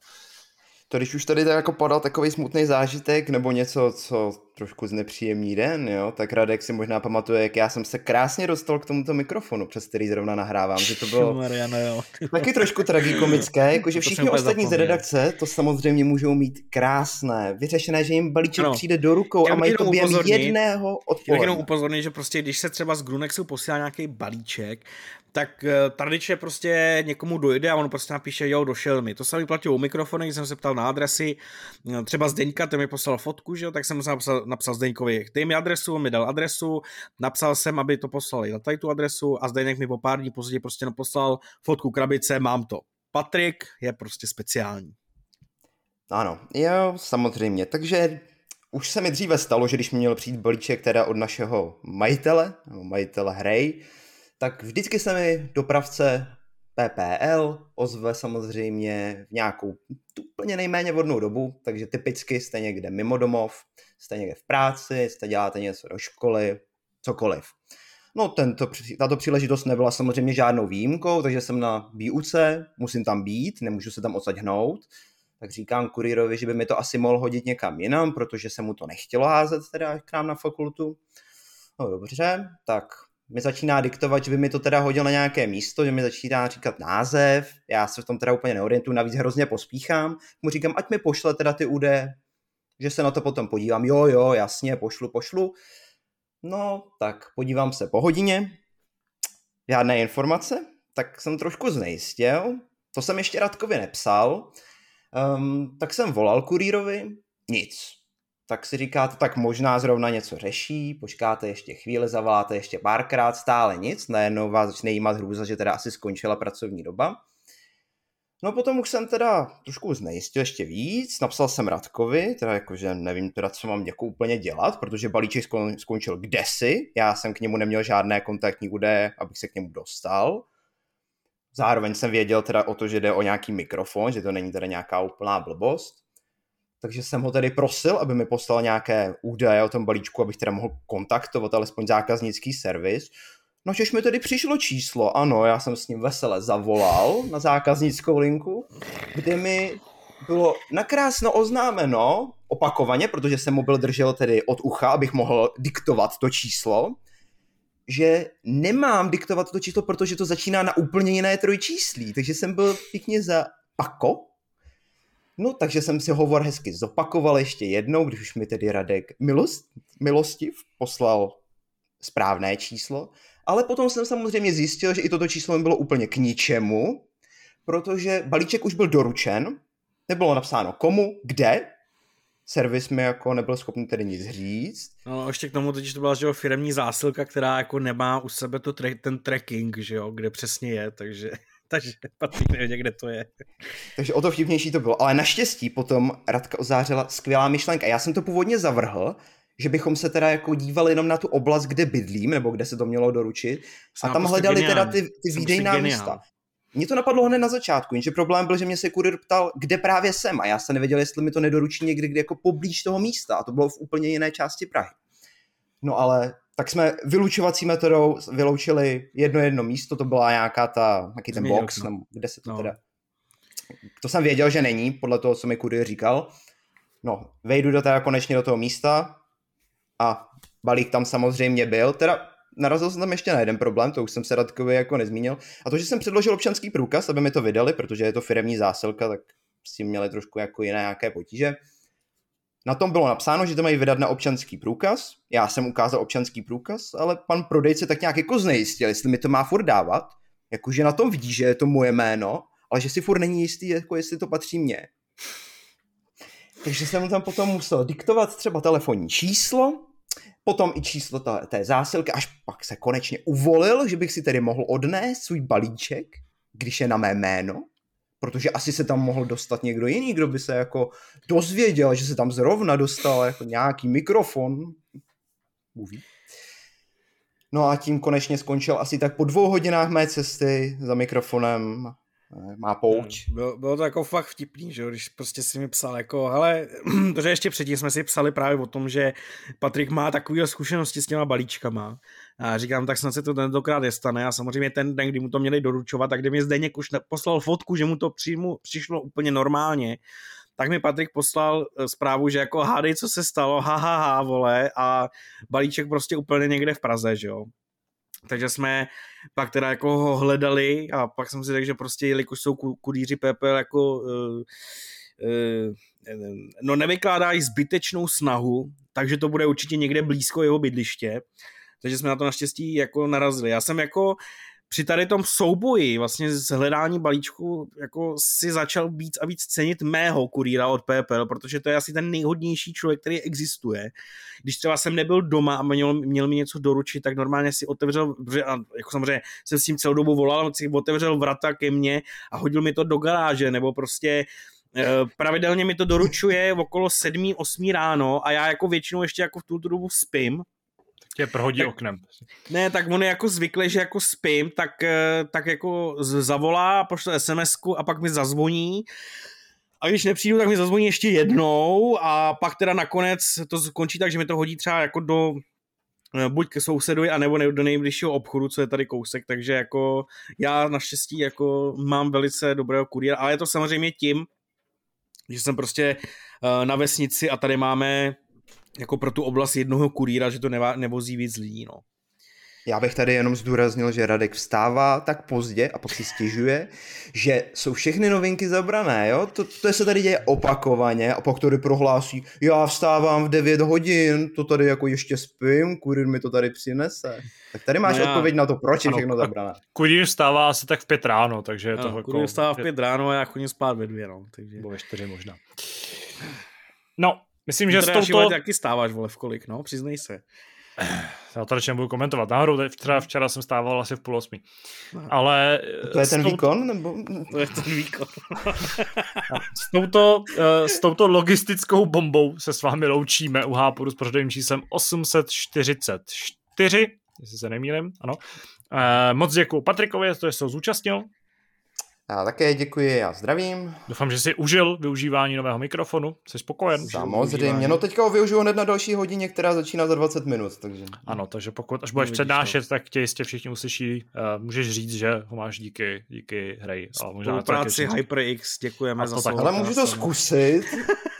To když už tady jako podal takový smutný zážitek nebo něco, co trošku znepříjemní den, jo, tak Radek si možná pamatuje, jak já jsem se krásně dostal k tomuto mikrofonu, přes který zrovna nahrávám, že to bylo Mariano, jo. taky trošku tragikomické, jakože všichni ostatní z redakce to samozřejmě můžou mít krásné, vyřešené, že jim balíček ano. přijde do rukou a mají to během jedného odpoledne. Jenom upozornit, že prostě když se třeba z Grunexu posílá nějaký balíček, tak uh, tradičně prostě někomu dojde a on prostě napíše, jo, došel mi. To se mi platilo u mikrofonu, když jsem se ptal na adresy, no, třeba Zdeňka, ten mi poslal fotku, že jo, tak jsem se napsal, napsal Zdeňkovi, dej mi adresu, on mi dal adresu, napsal jsem, aby to poslali na tady tu adresu a Zdeněk mi po pár dní později prostě poslal fotku krabice, mám to. Patrik je prostě speciální. Ano, jo, samozřejmě. Takže už se mi dříve stalo, že když mi měl přijít balíček teda od našeho majitele, nebo majitele hry, tak vždycky se mi dopravce PPL ozve samozřejmě v nějakou úplně nejméně vodnou dobu, takže typicky jste někde mimo domov, jste někde v práci, jste děláte něco do školy, cokoliv. No tento, tato příležitost nebyla samozřejmě žádnou výjimkou, takže jsem na výuce, musím tam být, nemůžu se tam odsaď hnout, tak říkám kurýrovi, že by mi to asi mohl hodit někam jinam, protože se mu to nechtělo házet teda k nám na fakultu. No dobře, tak mi začíná diktovat, že by mi to teda hodil na nějaké místo, že mi začíná říkat název, já se v tom teda úplně neorientuju, navíc hrozně pospíchám, mu říkám, ať mi pošle teda ty údaje, že se na to potom podívám, jo, jo, jasně, pošlu, pošlu. No, tak podívám se po hodině, žádné informace, tak jsem trošku znejistil, to jsem ještě Radkovi nepsal, um, tak jsem volal kurýrovi, nic, tak si říkáte, tak možná zrovna něco řeší, počkáte ještě chvíli, zavoláte ještě párkrát, stále nic, najednou vás začne jímat hrůza, že teda asi skončila pracovní doba. No potom už jsem teda trošku znejistil ještě víc, napsal jsem Radkovi, teda jakože nevím teda, co mám jako úplně dělat, protože balíček skončil kdesi, já jsem k němu neměl žádné kontaktní údaje, abych se k němu dostal. Zároveň jsem věděl teda o to, že jde o nějaký mikrofon, že to není teda nějaká úplná blbost. Takže jsem ho tedy prosil, aby mi poslal nějaké údaje o tom balíčku, abych teda mohl kontaktovat alespoň zákaznický servis. No, že mi tedy přišlo číslo, ano, já jsem s ním vesele zavolal na zákaznickou linku, kde mi bylo nakrásno oznámeno opakovaně, protože jsem mobil držel tedy od ucha, abych mohl diktovat to číslo, že nemám diktovat to číslo, protože to začíná na úplně jiné trojčíslí, takže jsem byl pěkně za pako. No, takže jsem si hovor hezky zopakoval ještě jednou, když už mi tedy Radek milost, milostiv poslal správné číslo ale potom jsem samozřejmě zjistil, že i toto číslo mi bylo úplně k ničemu, protože balíček už byl doručen, nebylo napsáno komu, kde, servis mi jako nebyl schopný tedy nic říct. No ještě k tomu totiž to byla že jo, firmní zásilka, která jako nemá u sebe to tra- ten tracking, že jo, kde přesně je, takže takže Patrik (laughs) nevěděl, kde to je. Takže o to vtipnější to bylo. Ale naštěstí potom Radka ozářila skvělá myšlenka. Já jsem to původně zavrhl, že bychom se teda jako dívali jenom na tu oblast, kde bydlím, nebo kde se to mělo doručit. Jsem a tam hledali geniální. teda ty, ty výdejná místa. Mně to napadlo hned na začátku, jenže problém byl, že mě se kurier ptal, kde právě jsem a já jsem nevěděl, jestli mi to nedoručí někdy, kde jako poblíž toho místa a to bylo v úplně jiné části Prahy. No ale tak jsme vylučovací metodou vyloučili jedno jedno místo, to byla nějaká ta, nějaký ten box, no. kde se to no. teda... To jsem věděl, že není, podle toho, co mi kurier říkal. No, vejdu do teda konečně do toho místa, a balík tam samozřejmě byl. Teda narazil jsem tam ještě na jeden problém, to už jsem se Radkovi jako nezmínil. A to, že jsem předložil občanský průkaz, aby mi to vydali, protože je to firmní zásilka, tak s tím měli trošku jako jiné nějaké potíže. Na tom bylo napsáno, že to mají vydat na občanský průkaz. Já jsem ukázal občanský průkaz, ale pan prodejce tak nějak jako znejistil, jestli mi to má furt dávat. Jakože na tom vidí, že je to moje jméno, ale že si furt není jistý, jako jestli to patří mně. Takže jsem mu tam potom musel diktovat třeba telefonní číslo, potom i číslo té, té zásilky, až pak se konečně uvolil, že bych si tedy mohl odnést svůj balíček, když je na mé jméno, protože asi se tam mohl dostat někdo jiný, kdo by se jako dozvěděl, že se tam zrovna dostal jako nějaký mikrofon. Uví. No a tím konečně skončil asi tak po dvou hodinách mé cesty za mikrofonem má pouč. Bylo, bylo to jako fakt vtipný, že když prostě si mi psal jako, hele, (clears throat) protože ještě předtím jsme si psali právě o tom, že Patrik má takové zkušenosti s těma balíčkama. A říkám, tak snad se to tentokrát nestane. A samozřejmě ten den, kdy mu to měli doručovat, tak kdy mi Zdeněk už poslal fotku, že mu to přijmu, přišlo úplně normálně, tak mi Patrik poslal eh, zprávu, že jako hádej, co se stalo, ha, ha, ha, vole, a balíček prostě úplně někde v Praze, že jo. Takže jsme pak teda jako ho hledali a pak jsem si řekl, že prostě jelikož jsou kudíři PPL jako uh, no nevykládají zbytečnou snahu, takže to bude určitě někde blízko jeho bydliště, takže jsme na to naštěstí jako narazili. Já jsem jako při tady tom souboji vlastně z hledání balíčku jako si začal víc a víc cenit mého kurýra od PPL, protože to je asi ten nejhodnější člověk, který existuje. Když třeba jsem nebyl doma a měl, měl mi něco doručit, tak normálně si otevřel, a jako samozřejmě jsem s tím celou dobu volal, si otevřel vrata ke mně a hodil mi to do garáže, nebo prostě eh, pravidelně mi to doručuje okolo 7-8 ráno a já jako většinou ještě jako v tu dobu spím, Tě prohodí tak, oknem. Ne, tak on je jako zvyklý, že jako spím, tak, eh, tak jako zavolá, pošle sms a pak mi zazvoní. A když nepřijdu, tak mi zazvoní ještě jednou a pak teda nakonec to skončí tak, že mi to hodí třeba jako do eh, buď ke sousedovi, anebo do nejbližšího obchodu, co je tady kousek, takže jako já naštěstí jako mám velice dobrého kuriéra, ale je to samozřejmě tím, že jsem prostě eh, na vesnici a tady máme jako pro tu oblast jednoho kurýra, že to nevá, nevozí víc lidí, no. Já bych tady jenom zdůraznil, že Radek vstává tak pozdě a pak si stěžuje, že jsou všechny novinky zabrané, jo? To, to se tady děje opakovaně a pak tady prohlásí, já vstávám v 9 hodin, to tady jako ještě spím, kurýr mi to tady přinese. Tak tady máš no já... odpověď na to, proč je ano, všechno zabrané. Kurýr vstává asi tak v pět ráno, takže je to jako... Kurýr vstává v pět ráno a já chodím spát ve dvě, no. Takže... Nebo ve čtyři možná. No, Myslím, že s touto... taky stáváš, vole, v kolik, no, přiznej se. (sighs) Já to radši nebudu komentovat. Náhodou včera, včera jsem stával asi v půl osmi. Ale... To je ten tou... výkon? Nebo... (laughs) To je ten výkon. s, touto, eh, s touto logistickou bombou se s vámi loučíme u Háporu s pořadovým číslem 844, jestli se nemýlim, ano. Eh, moc děkuji Patrikovi, že se zúčastnil. Já také děkuji, já zdravím. Doufám, že jsi užil využívání nového mikrofonu, jsi spokojen. Samozřejmě, no teďka ho využiju hned na další hodině, která začíná za 20 minut, takže... Ano, takže pokud až budeš přednášet, tak tě jistě všichni uslyší, uh, můžeš říct, že ho máš díky, díky hry. Ale možná práci HyperX, děkujeme za tak. Ale můžu to zkusit. (laughs)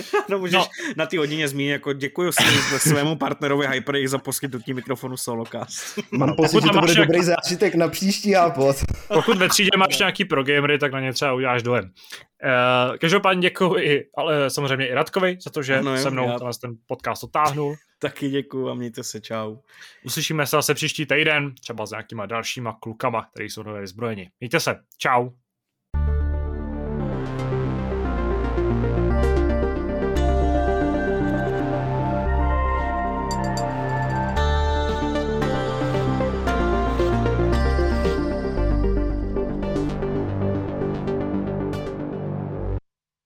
(laughs) no můžeš no. na ty hodině zmínit, jako děkuji svému partnerovi HyperX za poskytnutí mikrofonu Solocast. Mám pocit, že to bude nějak... dobrý zážitek na příští ápod. Pokud ve třídě máš nějaký pro gamery, tak na ně třeba uděláš dojem. Uh, každopádně děkuji i, ale samozřejmě i Radkovi za to, že no, se mnou já... ten podcast otáhnul. Taky děkuji a mějte se, čau. Uslyšíme se zase příští týden, třeba s nějakýma dalšíma klukama, který jsou nové vyzbrojeni. Mějte se, čau.